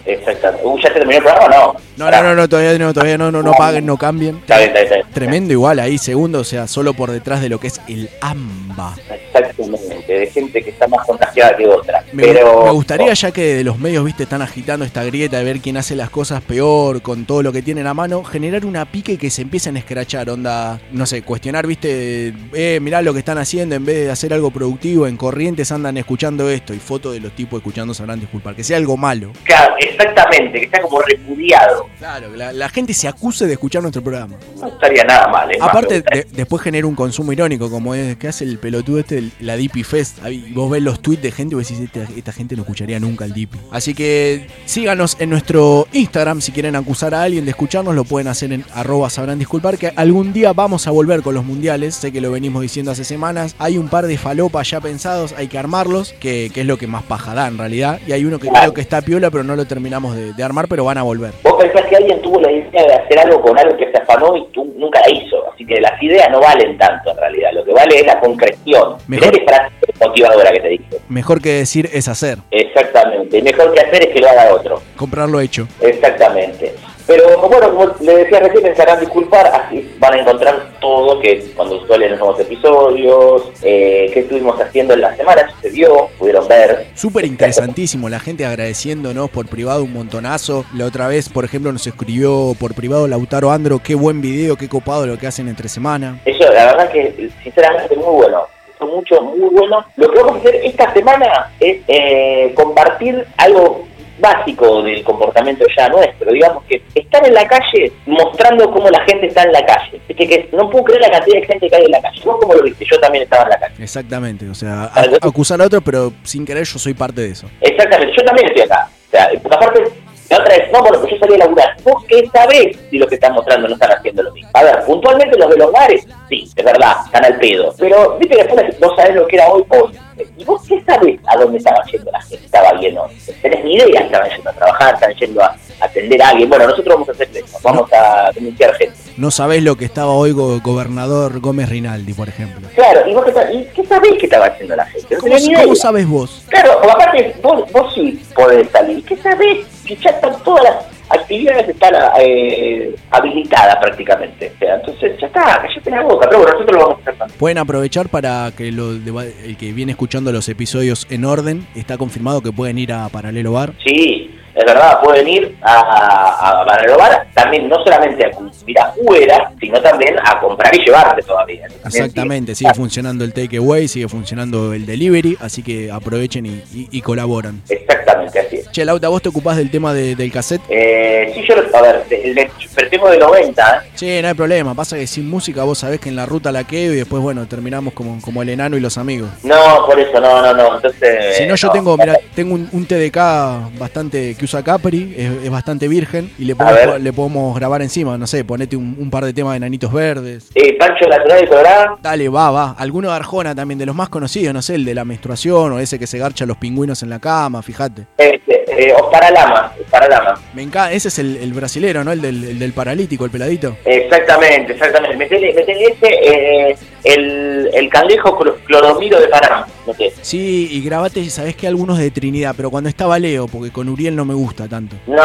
Uh, ¿Ya se terminó el programa o no? No, no, no, no, todavía no, todavía no, no, no paguen, no cambien. Está bien, está bien, está bien. Tremendo igual ahí, segundo, o sea, solo por detrás de lo que es el AMBA. Exactamente, de gente que está más contagiada que otra. Me, Pero me gustaría ya que de los medios, viste, están agitando esta grieta de ver quién hace las cosas peor con todo lo que tienen a mano, generar una pique que se empiecen a escrachar, onda, no sé, cuestionar, viste, eh, mirá lo que están haciendo en vez de hacer algo productivo, en corrientes andan escuchando esto y fotos de los tipos escuchando sabrán disculpar, que sea algo malo. Claro, exactamente, que está como repudiado. Claro, la, la gente se acuse de escuchar nuestro programa. No estaría nada mal. Aparte, Más de- después genera un consumo irónico, como es que hace el pelotudo este la Dippy Fest. Ahí vos ves los tweets de gente y vos decís, esta, esta gente no escucharía nunca el Dippy. Así que síganos en nuestro Instagram. Si quieren acusar a alguien de escucharnos, lo pueden hacer en arroba sabrán disculpar. Que algún día vamos a volver con los mundiales. Sé que lo venimos diciendo hace semanas. Hay un par de falopas ya pensados, hay que armarlos, que, que es lo que más paja da en realidad. Y hay uno que creo que está piola, pero no lo terminamos de, de armar, pero van a volver. Vos pensás que alguien tuvo la idea de hacer algo con algo que se afanó y tú nunca la hizo. Así que las ideas no valen tanto en realidad. Lo que vale es la concreción. Mejor- motivadora que te dije. Mejor que decir es hacer. Exactamente. Y mejor que hacer es que lo haga otro. Comprarlo hecho. Exactamente. Pero bueno, como le decía recién, me sabrán disculpar, así van a encontrar todo, que cuando suelen los nuevos episodios, eh, qué estuvimos haciendo en la semana, sucedió, pudieron ver. Súper interesantísimo, la gente agradeciéndonos por privado un montonazo. La otra vez, por ejemplo, nos escribió por privado Lautaro Andro, qué buen video, qué copado lo que hacen entre semana. Eso, la verdad que sinceramente muy bueno. Mucho, muy bueno. Lo que vamos a hacer esta semana es eh, compartir algo básico del comportamiento ya nuestro, digamos que estar en la calle mostrando cómo la gente está en la calle. Viste que no puedo creer la cantidad de gente que hay en la calle. ¿Vos cómo lo viste? Yo también estaba en la calle. Exactamente, o sea, a- acusar a otro, pero sin querer yo soy parte de eso. Exactamente, yo también estoy acá. O sea, porque aparte, la otra es, no, bueno, pues yo salí a laburar. ¿Vos qué sabés si lo que están mostrando no están haciendo lo mismo? A ver, puntualmente los de los bares, sí, es verdad, están al pedo. Pero, viste que después vos sabés lo que era hoy, hoy. ¿Y vos qué sabés a dónde estaba yendo la gente? Estaba bien hoy. Tenés ni idea, estaban yendo a trabajar, estaban yendo a atender a alguien. Bueno, nosotros vamos a hacer eso, vamos a denunciar gente. No sabés lo que estaba hoy go- gobernador Gómez Rinaldi, por ejemplo. Claro, ¿y vos qué, sa- y qué sabés que estaba haciendo la gente? No ¿Cómo, cómo sabes vos? Claro, aparte vos, vos sí podés salir. ¿Qué sabés? Que ya están todas las actividades están eh, habilitadas prácticamente. O sea, entonces ya está, callate la boca. Pero bueno, nosotros lo vamos a hacer también. Pueden aprovechar para que lo el que viene escuchando los episodios en orden, está confirmado que pueden ir a Paralelo Bar. Sí, es verdad, pueden ir a, a Barrio Bar, también no solamente a consumir afuera, sino también a comprar y llevarte todavía. También Exactamente, sigue funcionando el takeaway, sigue funcionando el delivery, así que aprovechen y, y- y colaboran. Exactamente, así es. Che, Lauta, ¿vos te ocupás del tema de- del cassette? Eh, sí, yo, a ver, el de, pero tengo de 90, ¿eh? Sí, no hay problema, pasa que sin música vos sabés que en la ruta la quedo y después, bueno, terminamos como, como el enano y los amigos. No, por eso, no, no, no. Entonces. Si no, yo no. tengo, mira, tengo un, un TDK bastante que usa Capri, es, es bastante virgen y le podemos, le podemos grabar encima, no sé, ponete un, un par de temas de Nanitos Verdes. Eh, Pancho Nacional y Colorado. Dale, va, va. Alguno de Arjona también, de los más conocidos, no sé, el de la menstruación o ese que se garcha a los pingüinos en la cama, fíjate. Este, eh, Oscar Alama, Oscar Alama. Me encanta, ese es el, el brasilero, ¿no? El del, el del paralítico, el peladito. Exactamente, exactamente. Metele, metele ese, eh, el, el cangrejo clor- cloromiro de. Meté. Sí, y grabate, sabés que algunos de Trinidad, pero cuando estaba Leo, porque con Uriel no me gusta tanto. No,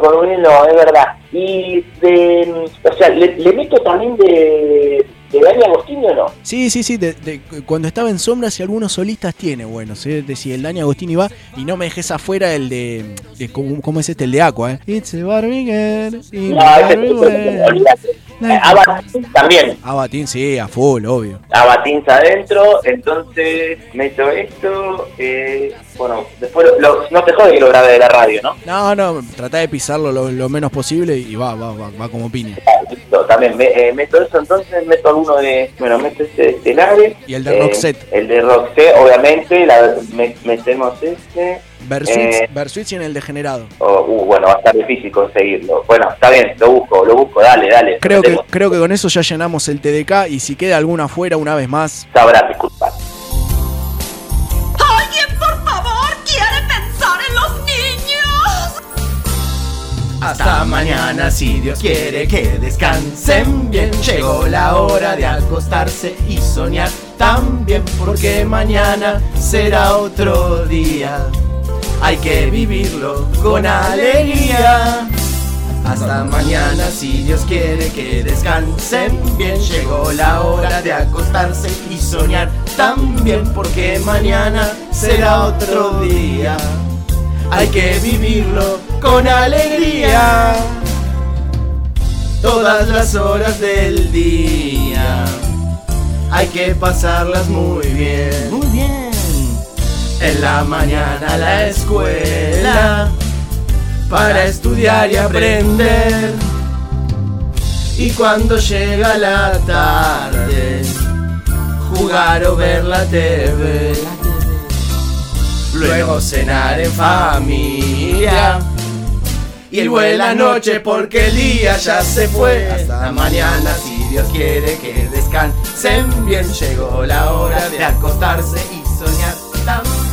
con- Uriel no, es verdad. Y de, o sea, le, le meto también de, de Dani Agostini o no. Sí, sí, sí, de- de- cuando estaba en sombras y algunos solistas tiene, bueno, de si el Dani Agostini va y no me dejes afuera el de, de ¿cómo, cómo es este? El de Aqua, ¿eh? It's a it's No, [LAUGHS] Eh, Abatín también. Abatín, sí, a full, obvio. Abatins adentro, entonces meto esto. Eh, bueno, después lo- lo- no te jode que lo grabe de la radio, ¿no? No, no, trata de pisarlo lo, lo menos posible y va, va, va, va como piña. Listo, también me- eh, meto eso, entonces meto alguno de. Bueno, meto este de Estelares. Y el de Roxette. El de Roxette, obviamente. La, me- metemos este. Versuits, Eh, Versuits y en el degenerado. oh, uh, bueno, va a estar difícil conseguirlo. Bueno, está bien, lo busco, lo busco, dale, dale. Creo que, creo que con eso ya llenamos el TDK y si queda alguna afuera una vez más. Sabrás disculpar. ¿Alguien, por favor, quiere pensar en los niños? Hasta mañana si Dios quiere que descansen bien. Llegó la hora de acostarse y soñar también porque mañana será otro día. Hay que vivirlo con alegría. Hasta mañana si Dios quiere que descansen bien. Llegó la hora de acostarse y soñar también porque mañana será otro día. Hay que vivirlo con alegría. Todas las horas del día. Hay que pasarlas muy bien. En la mañana a la escuela. Para estudiar y aprender. Y cuando llega la tarde. jugar o ver la TV. Luego cenar en familia. Y buenas noches porque el día ya se fue. Hasta mañana si Dios quiere que descansen bien. Llegó la hora de acostarse y soñar también.